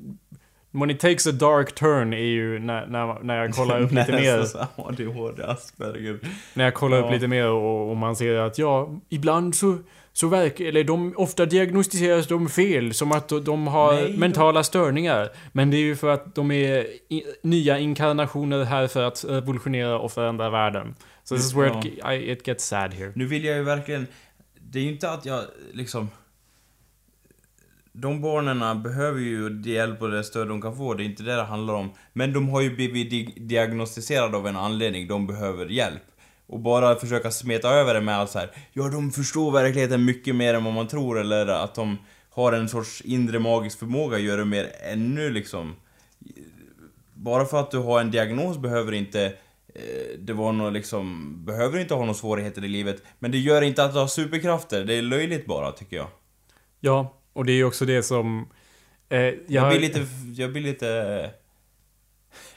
When it takes a dark turn är ju när, när, när jag kollar upp lite mer. ADHD, Asperger. När jag kollar upp Ja. lite mer och, och man ser att ja, ibland så, så verkar... Eller de, ofta diagnostiseras de fel, som att de har Nej, de- mentala störningar. Men det är ju för att de är i, nya inkarnationer här för att revolutionera och förändra världen. So this is where it. I, it gets sad here. Nu vill jag ju verkligen... Det är ju inte att jag liksom... De barnen behöver ju det hjälp och det stöd de kan få, det är inte det det handlar om. Men de har ju blivit di- diagnostiserade av en anledning, de behöver hjälp. Och bara försöka smeta över det med allt så här. ja de förstår verkligheten mycket mer än vad man tror, eller att de har en sorts inre magisk förmåga gör det mer ännu liksom... Bara för att du har en diagnos behöver inte eh, det var nog liksom, behöver inte ha några svårigheter i livet. Men det gör inte att du har superkrafter, det är löjligt bara tycker jag. Ja, och det är ju också det som... Eh, jag, Jag blir lite, jag blir lite...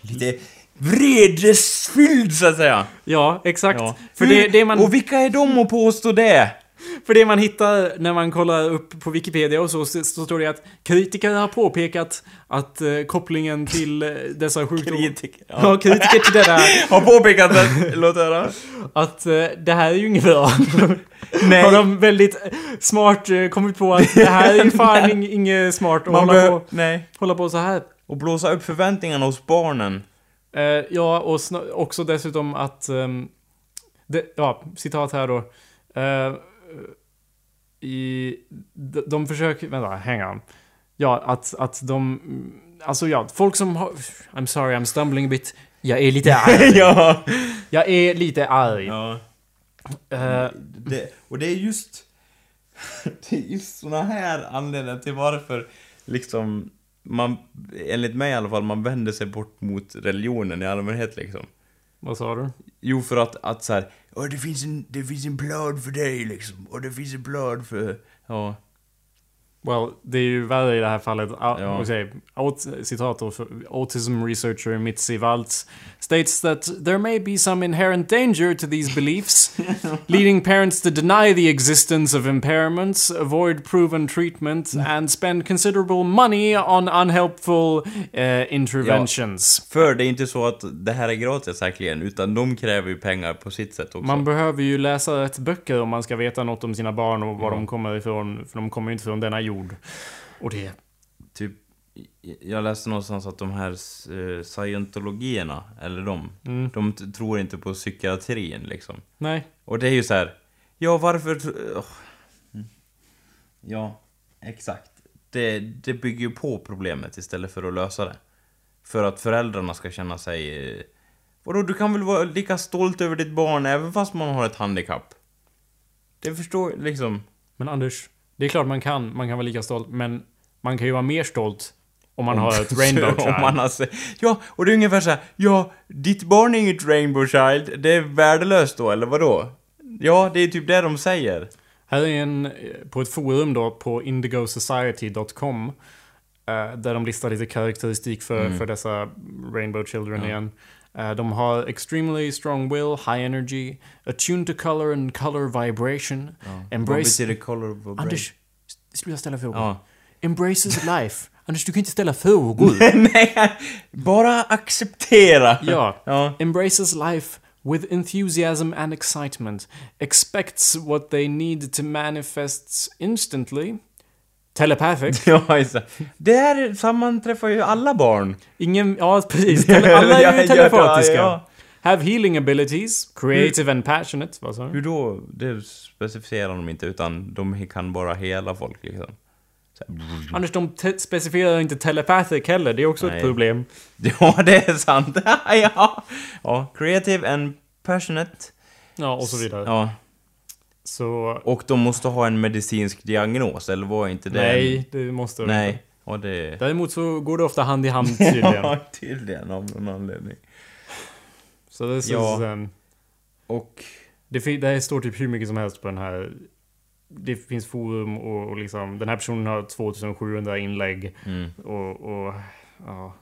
Lite vredesfylld så att säga. Ja, exakt. Ja. För det, det man... Och vilka är de att påstå det? För det man hittar när man kollar upp på Wikipedia och så, så står det att kritiker har påpekat att eh, kopplingen till eh, dessa sjukdomar... Kritiker, ja. Ja, kritiker till det där. Har påpekat det. Låt höra. Att eh, det här är ju inget bra. Nej. Har de väldigt smart eh, kommit på att det här är fan ing- inget smart att Man hålla, på, Nej. hålla på så här. Och blåsa upp förväntningarna hos barnen. Eh, ja, och också dessutom att... ehm, det, ja, citat här då. Eh, i, de, de försöker... Vänta, hang on. Ja, att, att de... Alltså ja, folk som har... I'm sorry, I'm stumbling a bit. Jag är lite arg. ja. Jag är lite arg. ja. Eh, Det, och det är just... Det är just såna här anledningar till varför liksom man, enligt mig i alla fall, man vänder sig bort mot religionen i allmänhet liksom. vad sa du? Jo, för att, att så här, "Åh, det finns en, det finns en plan för dig liksom, och det finns en plan för... Ja. Well, det är ju värre i det här fallet. Ja. Ja. Citat för Autism researcher Mitzi Waltz states that there may be some inherent danger to these beliefs, leading parents to deny the existence of impairments, avoid proven treatment, and spend considerable money on unhelpful uh, interventions. För det är inte så att det här är gratis verkligen, utan de kräver ju pengar på sitt sätt också. Man behöver ju läsa rätt böcker om man ska veta något om sina barn och var de kommer ifrån, för de kommer ju inte från denna jord. Och det... Typ, jag läste någonstans att de här uh, scientologierna, eller de, Mm. de tror inte på psykiatrin liksom. Nej. Och det är ju så här. ja varför... Mm. Ja, exakt. Det, det bygger ju på problemet istället för att lösa det. För att föräldrarna ska känna sig... eh, Vadå, du kan väl vara lika stolt över ditt barn även fast man har ett handikapp? Det förstår liksom... Men Anders, det är klart man kan. Man kan vara lika stolt. Men man kan ju vara mer stolt om man har ett rainbow child. Om man har ja, och det är ungefär så här. ja, ditt barn är inget rainbow child, det är värdelöst då, eller vadå? Ja, det är typ det de säger. Här är en, på ett forum då på indigosociety.com. eh, Där de listar lite karaktäristik för, Mm. för dessa Rainbow Children igen. Eh, De har extremely strong will, high energy, attuned to color and color vibration, Vad embrace... betyder color brain? Anders, sluta ställa frågor. Ja. Embraces life. Anders, du kan inte ställa frågor. Nej, bara acceptera. Ja. Ja. Embraces life with enthusiasm and excitement. Expects what they need to manifest instantly. Telepathic. Ja. Det här sammanträffar ju alla barn. Ingen... Ja, precis. Tele, alla är ju ja, telepatiska. ja. Have healing abilities. Creative and passionate. Vad sa du? Hur då? Det specificerar de inte, utan de kan bara hela folk liksom. Så här, Anders, de te- specificerar inte telepathic heller. Det är också Nej. ett problem. Ja, det är sant. ja. ja, creative and passionate. Ja, och så vidare. Ja, Så... och de måste ha en medicinsk diagnos, eller var inte det? Nej, det måste de. Nej. Det... Däremot så går det ofta hand i hand tydligen. Ja, tydligen av någon anledning. Så det är Ja. sen... Och... Det, det står typ hur mycket som helst på den här... Det finns forum och, och liksom... Den här personen har 2700 inlägg. Mm. Och... och ja.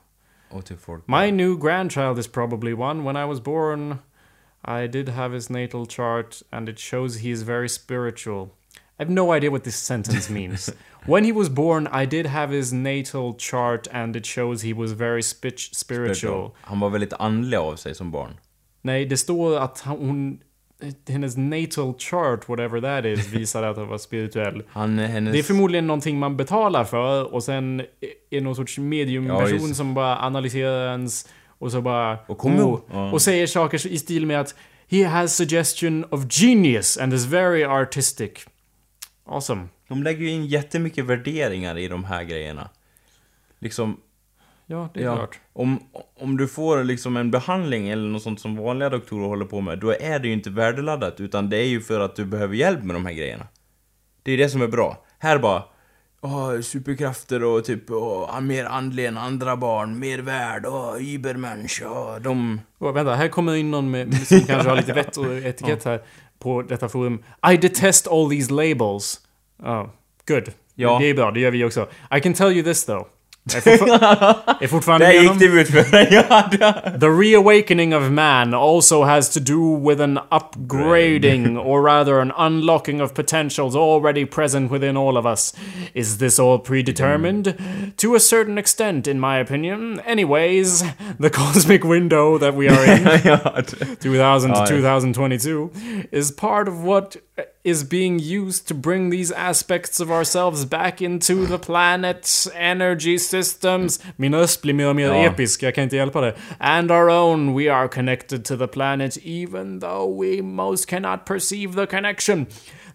Och till folk. My new grandchild is probably one. When I was born, I did have his natal chart, and it shows he is very spiritual. I have no idea what this sentence means. when he was born, I did have his natal chart, and it shows he was very spi- spiritual. Han var väldigt andlig av sig som barn. Nej, det står att hon... Hennes natal chart, whatever that is, visade att han var spirituell. Han, hennes... Det är förmodligen någonting man betalar för och sen är någon sorts Ja, mediumperson det. som bara analyserar ens och så bara... Och kommer oh, ja. och säger saker i stil med att He has suggestion of genius and is very artistic. Awesome. De lägger ju in jättemycket värderingar i de här grejerna. Liksom, Ja, det är ja, klart. om, om du får liksom en behandling eller något sånt som vanliga doktorer håller på med, då är det ju inte värdeladdat, utan det är ju för att du behöver hjälp med de här grejerna. Det är det som är bra. Här bara, åh, superkrafter och typ, åh, mer andlig än andra barn, mer värd, åh, übermensch, åh, de... Oh, vänta, här kommer in någon med, som kanske har lite vett och etikett här på detta forum. I detest all these labels. Oh, good. Ja. Det är bra, det gör vi också. I can tell you this though. Är fortfar- är fortfarande Där gick det utför. ja, er- The reawakening of man also has to do with an upgrading, or rather an unlocking of potentials already present within all of us. Is this all predetermined? Mm. To a certain extent, in my opinion. Anyways, the cosmic window that we are in, 2000 to Oh, 2022, is part of what is being used to bring these aspects of ourselves back into the planet's energy systems. Min röst blir mer och mer Ja. episk, jag kan inte hjälpa det. And our own, we are connected to the planet even though we most cannot perceive the connection.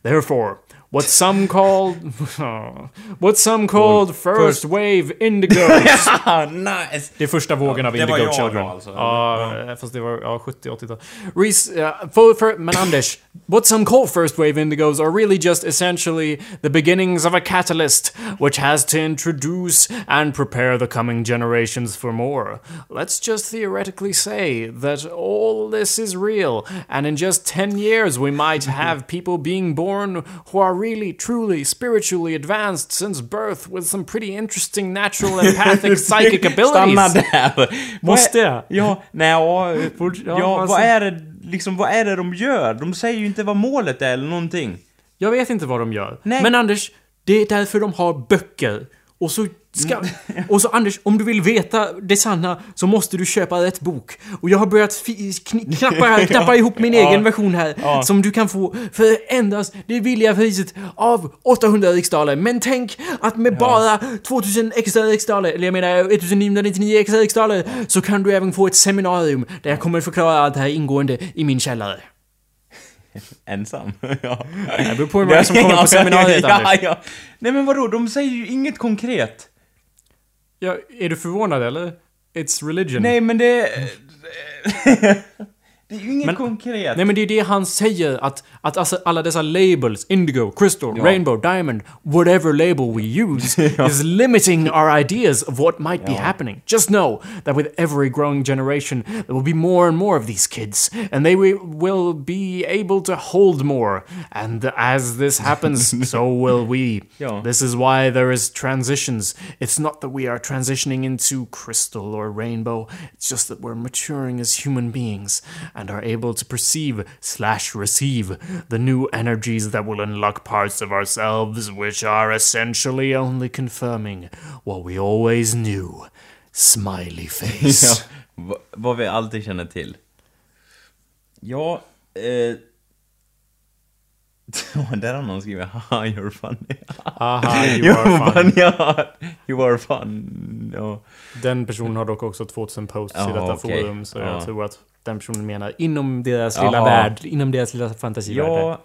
Therefore, what some called what some called first wave indigos Ah, nice! det är första vågen av det var Indigo jag Children. alltså, ja, fast det var ja, 70-80-tal. Reese, ja, för, för, men Anders, what some call first wave indigos are really just essentially the beginnings of a catalyst which has to introduce and prepare the coming generations for more. Let's just theoretically say that all this is real, and in just 10 years we might have people being born who are really, truly, spiritually advanced since birth with some pretty interesting natural empathic psychic abilities. Stanna där! Måste jag? Ja, nej, ja, ja, vad är det liksom, vad är det de gör? De säger ju inte vad målet är eller någonting. Jag vet inte vad de gör. Nej. Men Anders, det är därför de har böcker. Och så ska... Och så Anders, om du vill veta det sanna så måste du köpa rätt bok. Och jag har börjat knappa, knappa ihop min egen version här. Som du kan få för endast det billiga priset av 800 riksdaler. Men tänk att med bara 2000 extra riksdaler, eller jag menar 1999 extra riksdaler, så kan du även få ett seminarium där jag kommer förklara allt det här ingående i min källare. Ensam. ja. Det beror på hur många som kommer på seminariet, ja, ja. Nej men vadå, de säger ju inget konkret. Ja, är du förvånad eller? It's religion. Nej men det... det är ju inget Men- konkret. Nej men det är det han säger att, att alltså alla dessa labels, indigo, crystal, rainbow, diamond, whatever label we use is limiting our ideas of what might be happening. Just know that with every growing generation there will be more and more of these kids and they will be able to hold more. And as this happens, so will we. Ja. This is why there is transitions. It's not that we are transitioning into crystal or rainbow. It's just that we're maturing as human beings and are able to perceive slash receive the new energies that will unlock parts of ourselves which are essentially only confirming what we always knew. Smiley ja, face. va- vad vi alltid känner till. Ja, eh... Där har någon skrivit haha you're funny. Haha, you You are fun. ja, you are fun. Ja. Den personen har dock också 2000 posts i Ja, detta okej. forum så Ja. jag tror att den personen menar inom deras lilla Jaha. värld, inom deras lilla fantasivärld. Ja,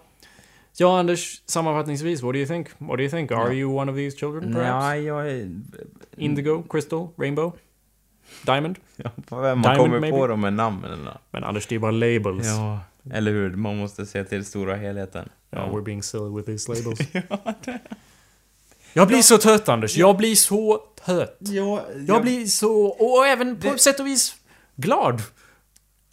Ja, Anders, sammanfattningsvis, what do you think? What do you think? Are you one of these children, perhaps? nej, jag är... Indigo, crystal, rainbow, diamond? Ja, man Diamond, kommer maybe? på dem med namnen. Men Anders, det är bara labels. Ja, eller hur? Man måste se till stora helheten. Ja, we're being silly with these labels. Jag blir så trött, Anders. Jag blir så trött. Ja, Jag blir så... Och även på Det- sätt och vis glad.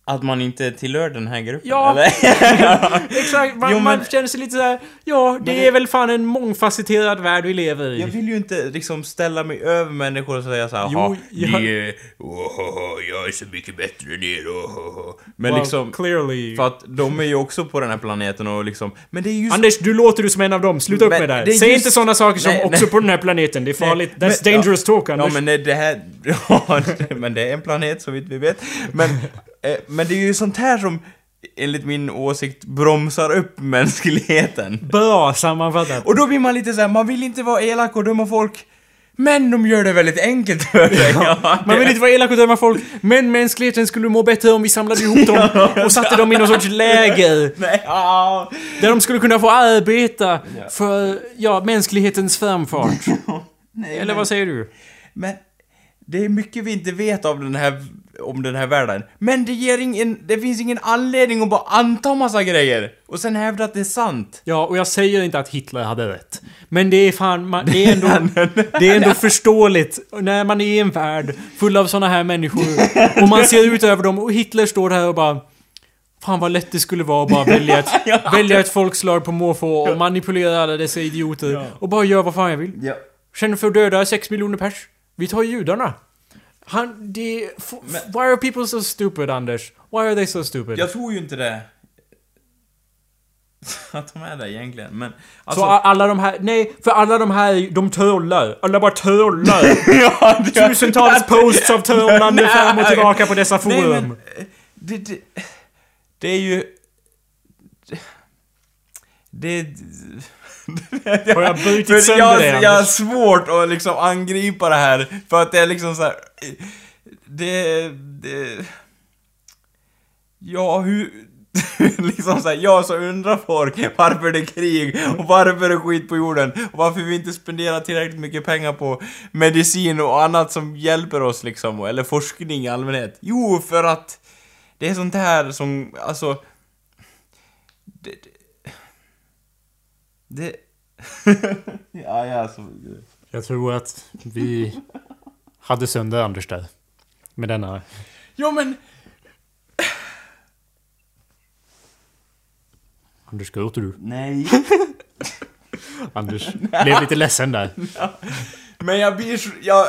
Att man inte tillhör den här gruppen? Ja. Eller? Exakt, man, Jo, men- man känner sig lite såhär... Ja, det, det- är väl fan en mångfacetterad värld vi lever i. Jag vill ju inte liksom ställa mig över människor och säga såhär Jo, jag- ni är... Ohoho, jag är så mycket bättre än er, ohoho. Men Well, liksom... Clearly. För att de är ju också på den här planeten och liksom... Men det är ju... Anders, du låter du som en av dem. Sluta upp Men med det här. Säg just- inte sådana saker som Nej, också nej. på den här planeten. Det är farligt. Nej, That's men- dangerous talk, Anders. Ja men det här... Ja, men det är en planet så vitt vi vet. Men, men det är ju sånt här som enligt min åsikt bromsar upp mänskligheten. Bra sammanfattat. Och då blir man lite så här, man vill inte vara elak och döma folk. Men de gör det väldigt enkelt för sig. Ja, Man det- vill inte vara elak och döma folk, men mänskligheten skulle må bättre om vi samlade ihop dem och satte dem i någon sorts läger. Nej, ja. Där de skulle kunna få arbeta för, ja, mänsklighetens framfart. Nej, Eller men- vad säger du? Men det är mycket vi inte vet av den här, om den här världen. Men det ger ingen, det finns ingen anledning att bara anta massa grejer och sen hävda att det är sant. Ja, och jag säger inte att Hitler hade rätt. Men det är fan, man, det är ändå, det är ändå förståeligt när man är i en värld full av såna här människor och man ser ut över dem och Hitler står där och bara Fan vad lätt det skulle vara att bara välja ett, välja ett folkslag på måfå och manipulera alla dessa idioter och bara göra vad fan jag vill. Känner för att döda 6 miljoner pers. Vi tar judarna. Han, det... f- Why are people so stupid, Anders? Why are they so stupid? Jag tror ju inte det. Att de är det egentligen, men... Alltså, Så alla de här... Nej, för alla de här, de törlar. Alla bara törlar. ja, det- Tusentals posts av törlande fram och tillbaka på dessa Nej, forum. men, eh, det, det, det är ju... Det... det Har jag brutit sönder jag, det, jag har Anders? svårt att liksom angripa det här, för att det är liksom så här. Det... det ja, hur... liksom såhär, ja så undrar folk varför det är krig och varför det är skit på jorden och varför vi inte spenderar tillräckligt mycket pengar på medicin och annat som hjälper oss liksom, eller forskning i allmänhet. Jo, för att det är sånt här som, alltså... Det... Det... ja, ja, så... Jag tror att vi hade sönder Anders där. Med denna... Ja, men... Anders, gråter du? Nej. Anders blev lite ledsen där. Men jag blir så... Jag...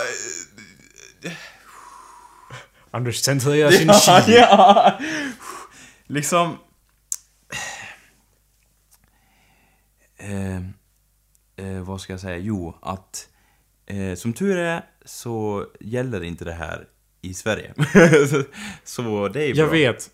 Anders centrerar sin Ja, chi. ja. Liksom... Eh, eh, vad ska jag säga? Jo, att eh, som tur är så gäller inte det här i Sverige. så, det är ju Jag bra. vet.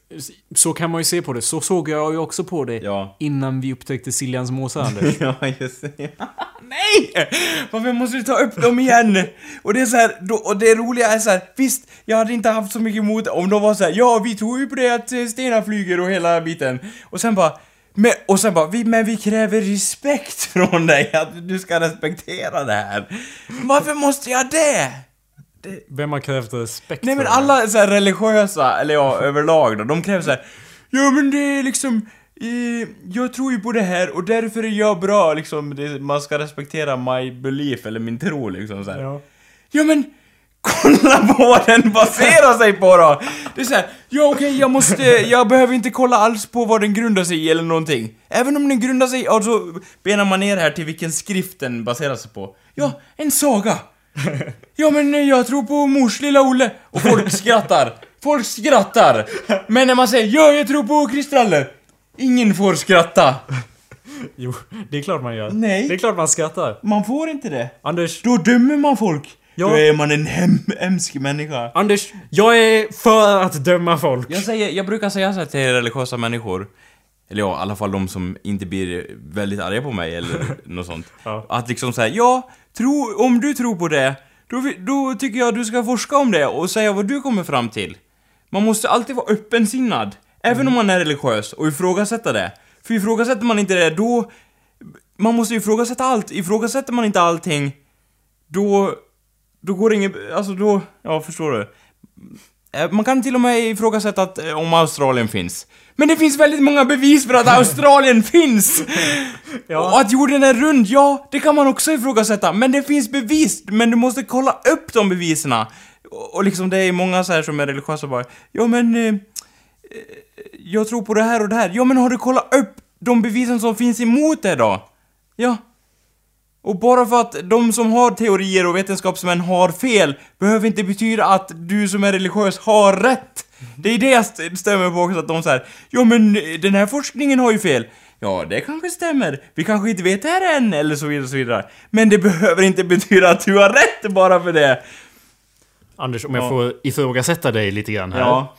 Så kan man ju se på det. Så såg jag ju också på det. Ja. Innan vi upptäckte Siljans måsar, Anders. ja, just det. Nej! Varför måste du ta upp dem igen? Och det är så här, då, och det roliga är så här, visst, jag hade inte haft så mycket emot om de var så här, ja, vi tror ju på det att eh, stenar flyger och hela biten. Och sen bara, men, och sen bara, vi, men vi kräver respekt från dig, att du ska respektera det här. Varför måste jag det? Vem har krävt respekt Nej men det? alla så här religiösa, eller ja, överlag då, de kräver så här. Ja men det är liksom, eh, jag tror ju på det här och därför är jag bra liksom, det, man ska respektera my belief, eller min tro liksom så här. Ja. Ja men, kolla på vad den baserar sig på då! Det är så här, ja okej jag måste, jag behöver inte kolla alls på vad den grundar sig i eller någonting. Även om den grundar sig, och så benar man ner här till vilken skrift den baserar sig på. Ja, en saga! Ja men jag tror på mors lilla Olle. Och folk skrattar. Folk skrattar. Men när man säger ja, jag tror på kristaller. Ingen får skratta. Jo, det är klart man gör. Nej. Det är klart man skrattar. Man får inte det. Anders, Då dömer man folk. Ja. Då är man en hem hemsk människa. Anders, jag är för att döma folk. Jag, säger, jag brukar säga så här till religiösa människor. Eller ja, i alla fall de som inte blir väldigt arga på mig eller något sånt. Ja. Att liksom säga, ja, tro, om du tror på det, då, då tycker jag du ska forska om det och säga vad du kommer fram till. Man måste alltid vara öppensinnad, även om man är religiös, och ifrågasätta det. För ifrågasätter man inte det, då... Man måste ifrågasätta allt. Ifrågasätter man inte allting, då... Då går det inget... Alltså då... Ja, förstår du? Eh, Man kan till och med ifrågasätta att, eh, om Australien finns. Men det finns väldigt många bevis för att Australien finns! Och att jorden är rund, ja, det kan man också ifrågasätta. Men det finns bevis, men du måste kolla upp de bevisen. Och, och liksom det är många så här som är religiösa bara, ja men... Eh, eh, jag tror på det här och det här. Ja men har du kollat upp de bevisen som finns emot det då? Ja, och bara för att de som har teorier och vetenskapsmän har fel behöver inte betyda att du som är religiös har rätt. Det är det jag st- stämmer på också, att de säger Ja men eh, den här forskningen har ju fel. Ja, det kanske stämmer. Vi kanske inte vet det här än, eller så vidare, så vidare. Men det behöver inte betyda att du har rätt bara för det. Anders, om jag får ifrågasätta dig lite grann här. Ja.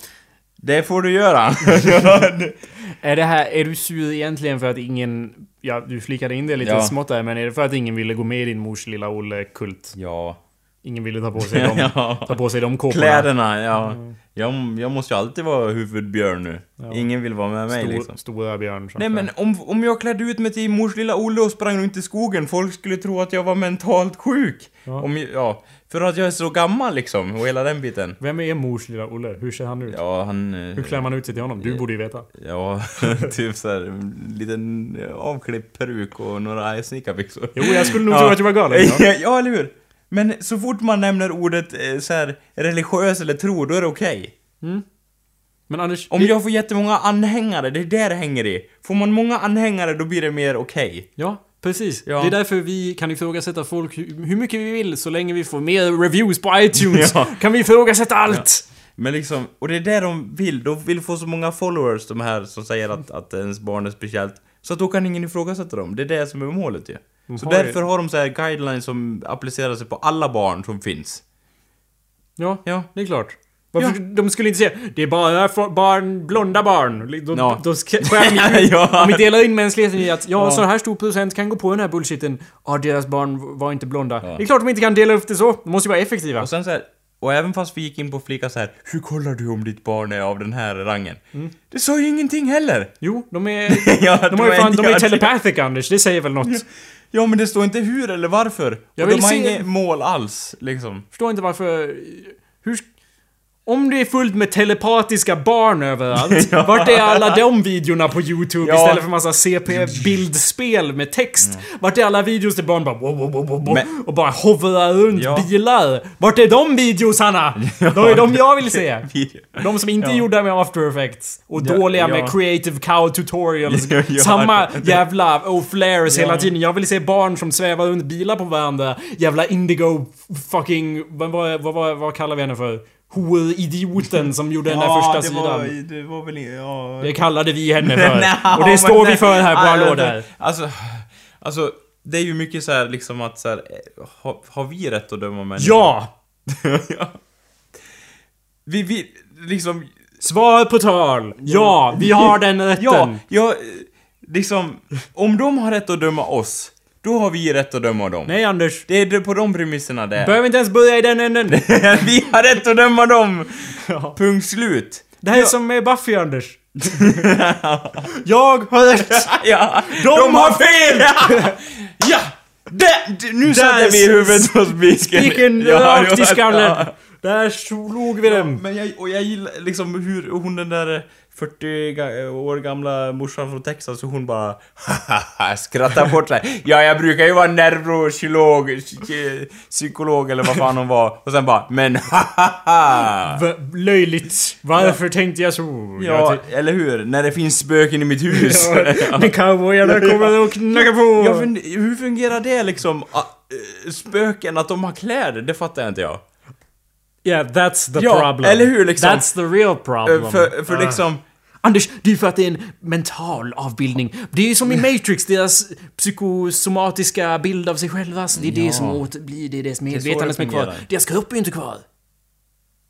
Det får du göra. Är det här, är du sur egentligen för att ingen... Ja, du flikade in det lite Ja. smått där, men är det för att ingen ville gå med i din mors lilla Olle-kult? ja. Ingen ville ta på sig de, Ja. ta på sig de kåporna? Kläderna, ja. Jag, jag måste ju alltid vara huvudbjörn nu. Ingen vill vara med mig Stor, liksom. Stora björn. Nej men om, om jag klädde ut mig till mors lilla Olle och sprang runt i skogen, folk skulle tro att jag var mentalt sjuk. Ja. Om, ja, för att jag är så gammal liksom, och hela den biten. Vem är mors lilla Olle? Hur ser han ut? Ja, han... Hur eh, klär man ut sig till honom? Du borde ju veta. Ja, typ såhär, en liten avklippt peruk och några snickarbyxor. Jo, jag skulle nog tro att du var galen. Ja. Ja. ja, eller hur? Men så fort man nämner ordet eh, så här, religiös eller tro, då är det okej. Men Anders, Om det- jag får jättemånga anhängare, det är där det hänger i. Får man många anhängare, då blir det mer okej. Ja, Precis. Ja. Det är därför vi kan ifrågasätta folk hur mycket vi vill så länge vi får mer reviews på iTunes. Ja. Kan vi ifrågasätta allt! Men liksom, och det är det de vill. De vill få så många followers, de här som säger att, att ens barn är speciellt. Så att då kan ingen ifrågasätta dem. Det är det som är målet ju. Så har ju- därför har de så här guidelines som applicerar sig på alla barn som finns. Ja, Ja. det är klart. Varför, De skulle inte säga det är bara barn, blonda barn. Då, Ja. då ska- skär Ja. Om vi delar in mänskligheten i att ja, Ja. så här stor procent kan gå på den här bullshiten. Ja, deras barn var inte blonda. Ja. Det är klart de inte kan dela upp det så. De måste ju vara effektiva. Och sen så här, och även fast vi gick in på flika så här, hur kollar du om ditt barn är av den här rangen? Det sa ju ingenting heller! Jo, de är... ja, De, har ju fan, de är ja, telepathic Anders, det säger väl något. Ja, men det står inte hur eller varför. Jag och de har se- inget mål alls, liksom. Förstår inte varför... Hur... Om det är fullt med telepatiska barn överallt, vart är alla de videorna på YouTube Ja. istället för massa CP-bildspel med text? Vart är alla videos där barn bara wow, wow, wow, wow, Men- och bara hovrar runt Ja. bilar? Vart är de videosarna? De är de jag vill se. De som inte är Ja. gjorda med after effects. Och Ja, dåliga ja. med creative cow tutorials. Ja, ja, Samma jävla oh-flares Ja. hela tiden. Jag vill se barn som svävar runt bilar på varandra. Jävla indigo fucking... Vad, vad, vad, vad kallar vi henne för? Hore-idioten som gjorde den där första det sidan. Var, det var väl... Ja... Det kallade vi henne för. Nja, och det står vi för här på det- där. Alltså, alltså, det är ju mycket så här liksom att så här, har, har vi rätt att döma människor? Ja! ja! Vi, vi, liksom... Svar på tal. Ja, vi har den rätten. Ja, ja, eh, liksom... Om de har rätt att döma oss, då har vi rätt att döma dem. Nej Anders. Det är på de premisserna det är. Behöver inte ens börja i den änden. vi har rätt att döma dem! Punkt slut. Det här är som med Buffy Anders. Jag har rätt. ja, De har fel! ja! Det, det, nu satte vi huvudet på spiken. Spiken Ja, rakt i ja, skallen. ja. Där slog vi den. Men jag, och jag gillar liksom hur hon den där 40 ga- år gamla morsan från Texas och hon bara skrattar bort sig. Ja, jag brukar ju vara neurokirurg, psy- psykolog eller vad fan hon var. Och sen bara, men löjligt. Varför tänkte jag så? Ja, Jag eller hur? När det finns spöken i mitt hus. När cowboyarna kommer och knackar på. Ja, hur fungerar det liksom? Ah, eh, Spöken, att de har kläder, det fattar jag inte jag. Yeah, that's the Ja, problem. eller hur, liksom? That's the real problem. Eh, För, för Ah. liksom... Anders, det är för att det är en mental avbildning. Det är ju som i Matrix, deras psykosomatiska bild av sig själva. Så det är Ja. det som åter blir, det är medvetandet det som är kvar. Deras kropp är ju inte kvar.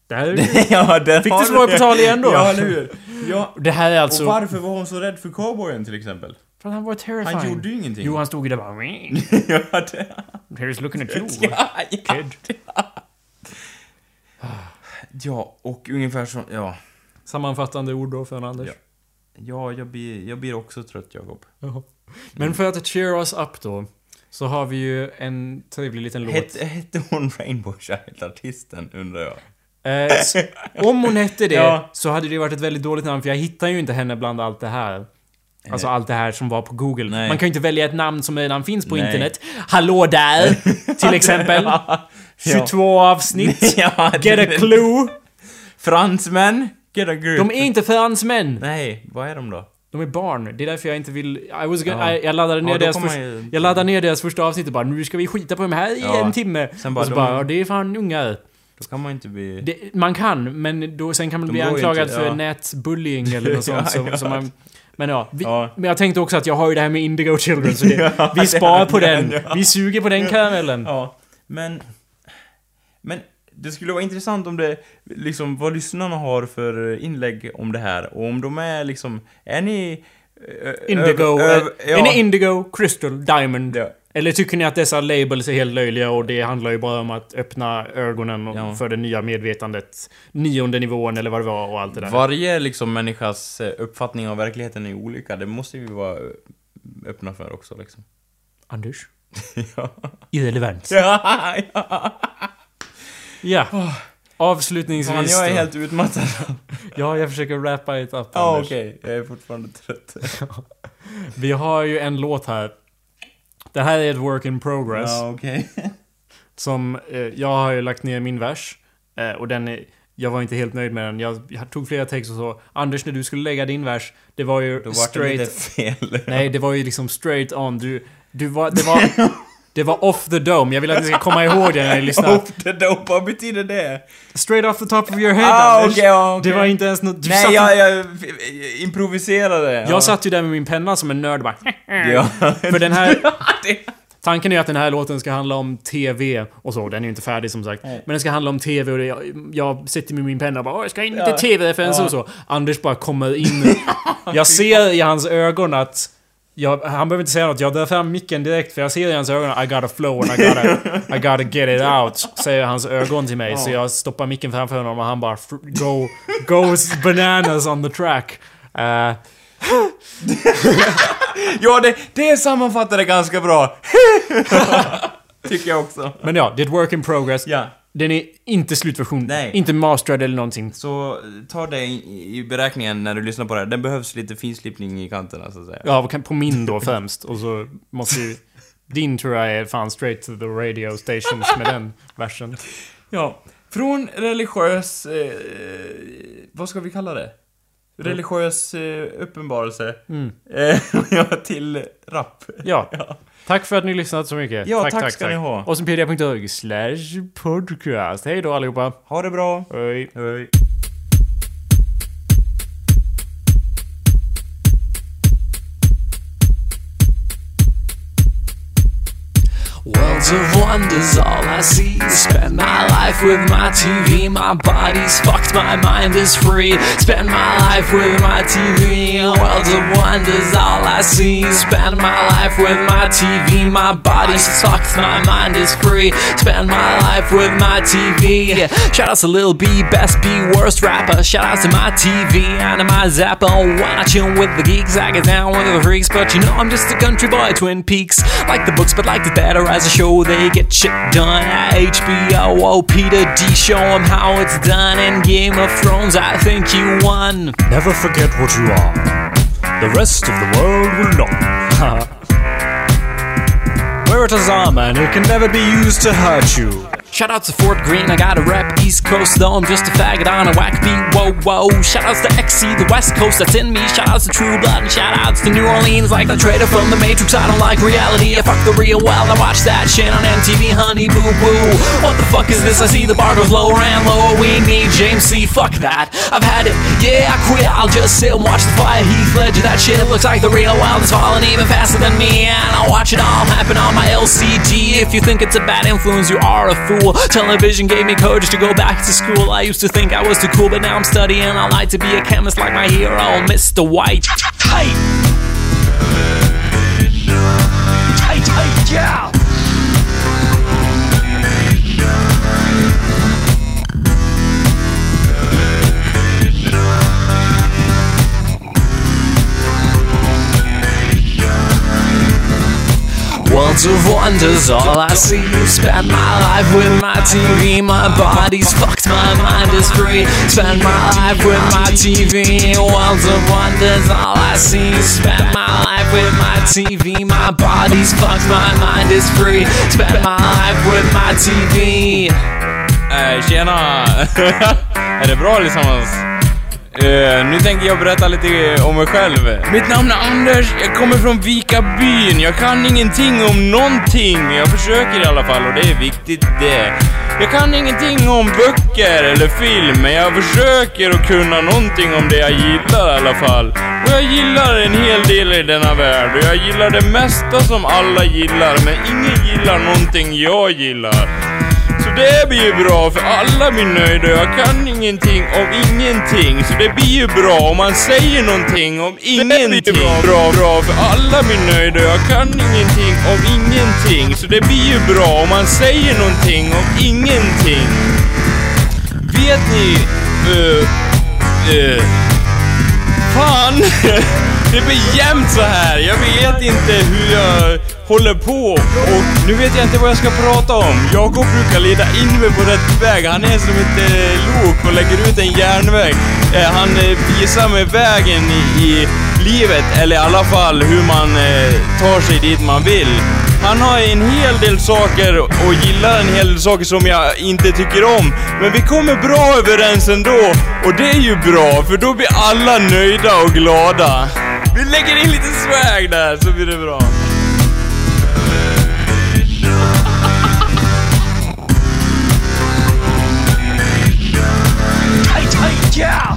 Det här, ja, den Fick du svar på tal igen då? Ja, eller hur? Ja. det här är alltså... Och varför var hon så rädd för cowboyen till exempel? För han var terrifying. Han gjorde ju ingenting. Jo, han stod ju där bara... ja, det... Here's looking at you. Kid. Ja, och ungefär så... Ja. Sammanfattande ord då för Anders. Ja. Ja, jag blir, jag blir också trött, Jakob. Ja. Men för att cheer us up då. Så har vi ju en trevlig liten låt. Hette, hette hon Rainbow Child, artisten, undrar jag? Eh, om hon hette det Ja. så hade det varit ett väldigt dåligt namn för jag hittar ju inte henne bland allt det här. Alltså allt det här som var på Google. Nej. Man kan ju inte välja ett namn som redan finns på Nej. internet. Hallå där! Till exempel. Ja. 22 avsnitt. ja, Get a clue. Fransmän, get a grip. De är inte fransmän. Nej, vad är de då? De är barn. Det är därför jag inte vill... I was gonna, Ja. I, jag, laddade ner Ja, deras först, ju- jag laddade ner deras första avsnitt och bara nu ska vi skita på de här i Ja. en timme. Sen bara, och så de- bara, det är fan ungar. Då kan man inte bli... Det, man kan, men då, sen kan man De bli anklagad inte, för nätbullying eller något sånt. Som, som man, men ja, vi, Ja. men jag tänkte också att jag har ju det här med Indigo Children så det, vi har på den. Vi suger på den karamellen. Ja, men... Men det skulle vara intressant om det, liksom, vad lyssnarna har för inlägg om det här. Och om de är liksom, är ni... ö- Indigo, över- eh, över- ja. är ni Indigo, Crystal, Diamond? Ja. Eller tycker ni att dessa labels är helt löjliga och det handlar ju bara om att öppna ögonen Ja. för det nya medvetandet? Nionde nivån eller vad det var och allt det där. Varje liksom människas eh, uppfattning av verkligheten är olika. Det måste vi vara ö, öppna för också liksom. Anders? ja. Irrelevant. ja, ja. Ja. Avslutningsvis Fan, jag är då. helt utmattad. Ja, jag försöker wrappa it up, Ja, Anders. okej. Jag är fortfarande trött. Vi har ju en låt här. Det här är ett work in progress. ja, okej. Som, eh, jag har ju lagt ner min vers. Eh, och den är, jag var inte helt nöjd med den. Jag, jag tog flera takes och så. Anders, när du skulle lägga din vers, det var ju Då vart det straight... lite fel. Nej, det var ju liksom straight on. Du, Du var, det var... Det var off the dome. Jag vill att ni ska komma ihåg det när ni lyssnar. Off the dope, vad betyder det? Straight off the top of your head, Ah, Anders. ja, okej. Det var inte ens något... Nej, jag, jag improviserade. ja. Jag satt ju där med min penna som en nörd bara... Ja. För den här... Tanken är att den här låten ska handla om TV och så. Den är ju inte färdig som sagt. Men den ska handla om TV och det, jag, jag sitter med min penna och bara "Åh, jag ska in Ja. till TV-referenser och så. Anders bara kommer in. Jag ser i hans ögon att... Jag, han behöver inte säga något, jag drar fram micken direkt för jag ser i hans ögon I got a flow and I gotta, I gotta get it out. Säger hans ögon till mig. Så jag stoppar micken framför honom och han bara go, goes bananas on the track. Eh, Ja, det, det sammanfattar det ganska bra. Tycker jag också. men ja, det är ett work in progress. Ja. Den är inte slutversion. Nej. Inte masterad eller någonting. Så ta det i i beräkningen när du lyssnar på det. här. Den behövs lite finslipning i kanterna så att säga. Ja, på min då främst. Och så måste ju... Din tror jag är fan straight to the radio stations med den versen. Ja. Från religiös... Eh, vad ska vi kalla det? Religiös eh, uppenbarelse. Mm. Eh, ja, till rap. Ja. Tack för att ni lyssnat så mycket. Ja, tack ska ni ha. Osenpedia.org slash podcast. Hej då allihopa. Ha det bra. Hej. Hej. Of wonders, all I see. Spend my life with my TV. My body's fucked, my mind is free. Spend my life with my TV. Worlds of wonders, all I see. Spend my life with my TV. My body's fucked, my mind is free. Spend my life with my TV. Shout out to Lil B, best B, worst rapper. Shout out to my TV and my Zappa. Watching with the geeks, I get down with the freaks. But you know, I'm just a country boy, Twin Peaks. Like the books, but like the better as a show. They get shit done at HBO. Oh, Peter D, show 'em how it's done. In Game of Thrones, I think you won. Never forget what you are. The rest of the world will not. Wear it as armor and it can never be used to hurt you. Shout out to Fort Greene, I gotta rap East Coast though I'm just a faggot on a whack beat, whoa whoa. Shout outs to XC, the West Coast that's in me. Shout outs to True Blood and shout outs to New Orleans Like the traitor from the Matrix, I don't like reality I fuck the real well, I watch that shit on MTV, honey boo boo. What the fuck is this? I see the bar goes lower and lower. We need James C, fuck that. I've had it, yeah I quit. I'll just sit and watch the fire. Heath Ledger That shit looks like the real world. Is falling even faster than me And I'll watch it all. Happen on my LCD If you think it's a bad influence, you are a fool Television gave me courage to go back to school. I used to think I was too cool, but now I'm studying. I like to be a chemist like my hero, Mr. White. Tight. Tight, tight, yeah Wonders, all I see. Spend my life with my TV. My body's fucked, my mind is free. Spend my life with my TV. Worlds of wonders, all I see. Spend my life with my TV. My body's fucked, my mind is free. Spend my life with my TV. Eh, tjena! är det bra? Uh, nu tänker jag berätta lite om mig själv. Mitt namn är Anders, jag kommer från Vikabyn. Jag kan ingenting om någonting, men jag försöker i alla fall och det är viktigt det. Jag kan ingenting om böcker eller film, men jag försöker att kunna någonting om det jag gillar i alla fall. Och jag gillar en hel del i denna värld och jag gillar det mesta som alla gillar, men ingen gillar någonting jag gillar. Det blir ju bra för alla blir nöjda. Jag kan ingenting om ingenting. Så det blir ju bra om man säger någonting om ingenting. Bra, bra, bra för alla blir nöjda. Jag kan ingenting om ingenting. Så det blir ju bra om man säger någonting om ingenting. Vet ni... Uh, uh, fan! Det blir jämt så här. Jag vet inte hur jag håller på och nu vet jag inte vad jag ska prata om. Jakob brukar leda in mig på rätt väg. Han är som ett eh, lok och lägger ut en järnväg. Eh, han eh, visar mig vägen i, i livet, eller i alla fall hur man eh, tar sig dit man vill. Han har en hel del saker och gillar en hel del saker som jag inte tycker om. Men vi kommer bra överens ändå. Och det är ju bra, för då blir alla nöjda och glada. Vi lägger in lite swag där, så blir det bra. Yeah!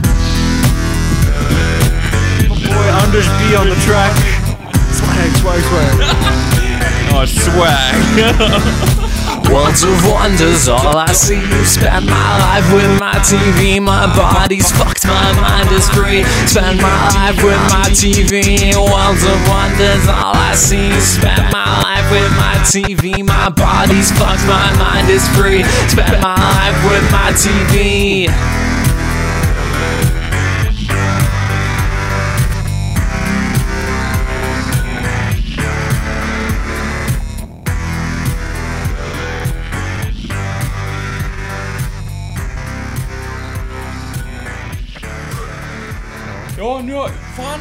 My boy Anders B on the track. Swag, swag, swag. Ja, swag. Worlds of wonders, all I see. Spend my life with my TV. My body's fucked, my mind is free. Spend my life with my TV. Worlds of wonders, all I see. Spend my life with my TV. My body's fucked, my mind is free. Spend my life with my TV.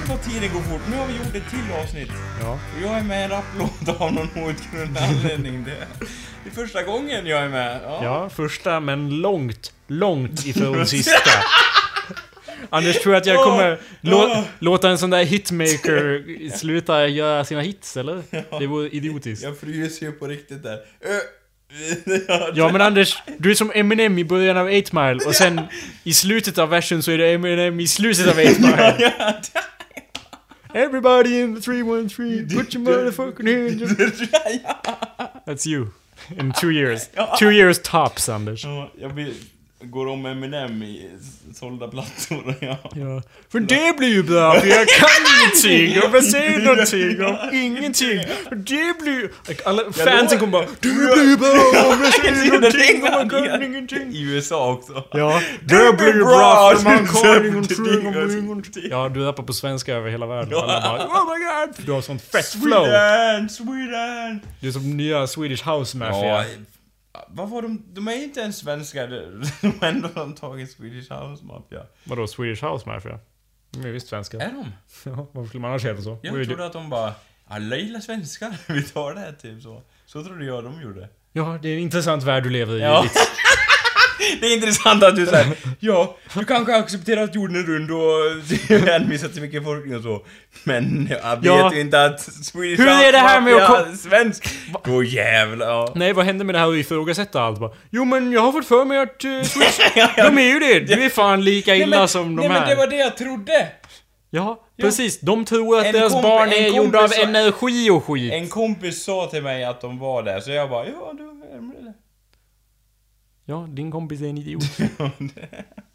Fan vad tiden går fort. Nu har vi gjort ett till avsnitt. Ja. Och jag är med i en rapplåt av någon outgrundlig anledning. Det är första gången jag är med. Ja. Ja, första men långt, långt ifrån sista. Anders tror att jag kommer lå låta en sån där hitmaker sluta göra sina hits, eller? Det vore idiotiskt. Jag fryser ju på riktigt där. Ja men Anders, du är som Eminem i början av 8 Mile och sen i slutet av versen så är det Eminem i slutet av 8 Mile. Everybody in the 313, put your motherfucking hands up. That's you. In two years. Two years tops, Anders. Ja, jag vill, går om Eminem i sålda plattor. Ja. Ja. För det blir ju bra, för jag kan ingenting, jag vill säga någonting om ingenting. För det blir ju... Alla fansen kommer bara Det blir bra om jag säger någonting och man kan ingenting. I USA också. Ja, det blir ju bra för man kan ingenting om ingenting. Ja, du rappar på svenska över hela världen. Alla bara Oh my god! Du har sånt fett flow. Sweden, Sweden! Du är som nya Swedish House Mafia. Vad var de? De är inte ens svenskar. De har ändå tagit Swedish House Mafia. Vadå Swedish House Mafia? De är visst svenska. Är de? Ja, varför skulle man annars heta så? Jag trodde att de bara alla gillar svenskar, vi tar det här typ så. Så trodde jag de gjorde. Ja, det är en intressant värld du lever i. Ja. Det är intressant att du säger ja, du kanske accepterar att jorden är rund och hänvisar till mycket forskning och så. Men jag vet Ja. ju inte att Swedish Hur är det här med att kom- svensk. Då jävlar, ja. Nej, vad hände med det här att ifrågasätta allt? Bara, jo men jag har fått för mig att uh, Swedish... de är ju det! Du är fan lika illa Nej, men, som de nej, här. men det var det jag trodde. Ja, precis. De tror att En deras barn är gjorda av energi och skit. En kompis sa till mig att de var där, så jag bara ja, då är de det. Ja, din kompis är en idiot.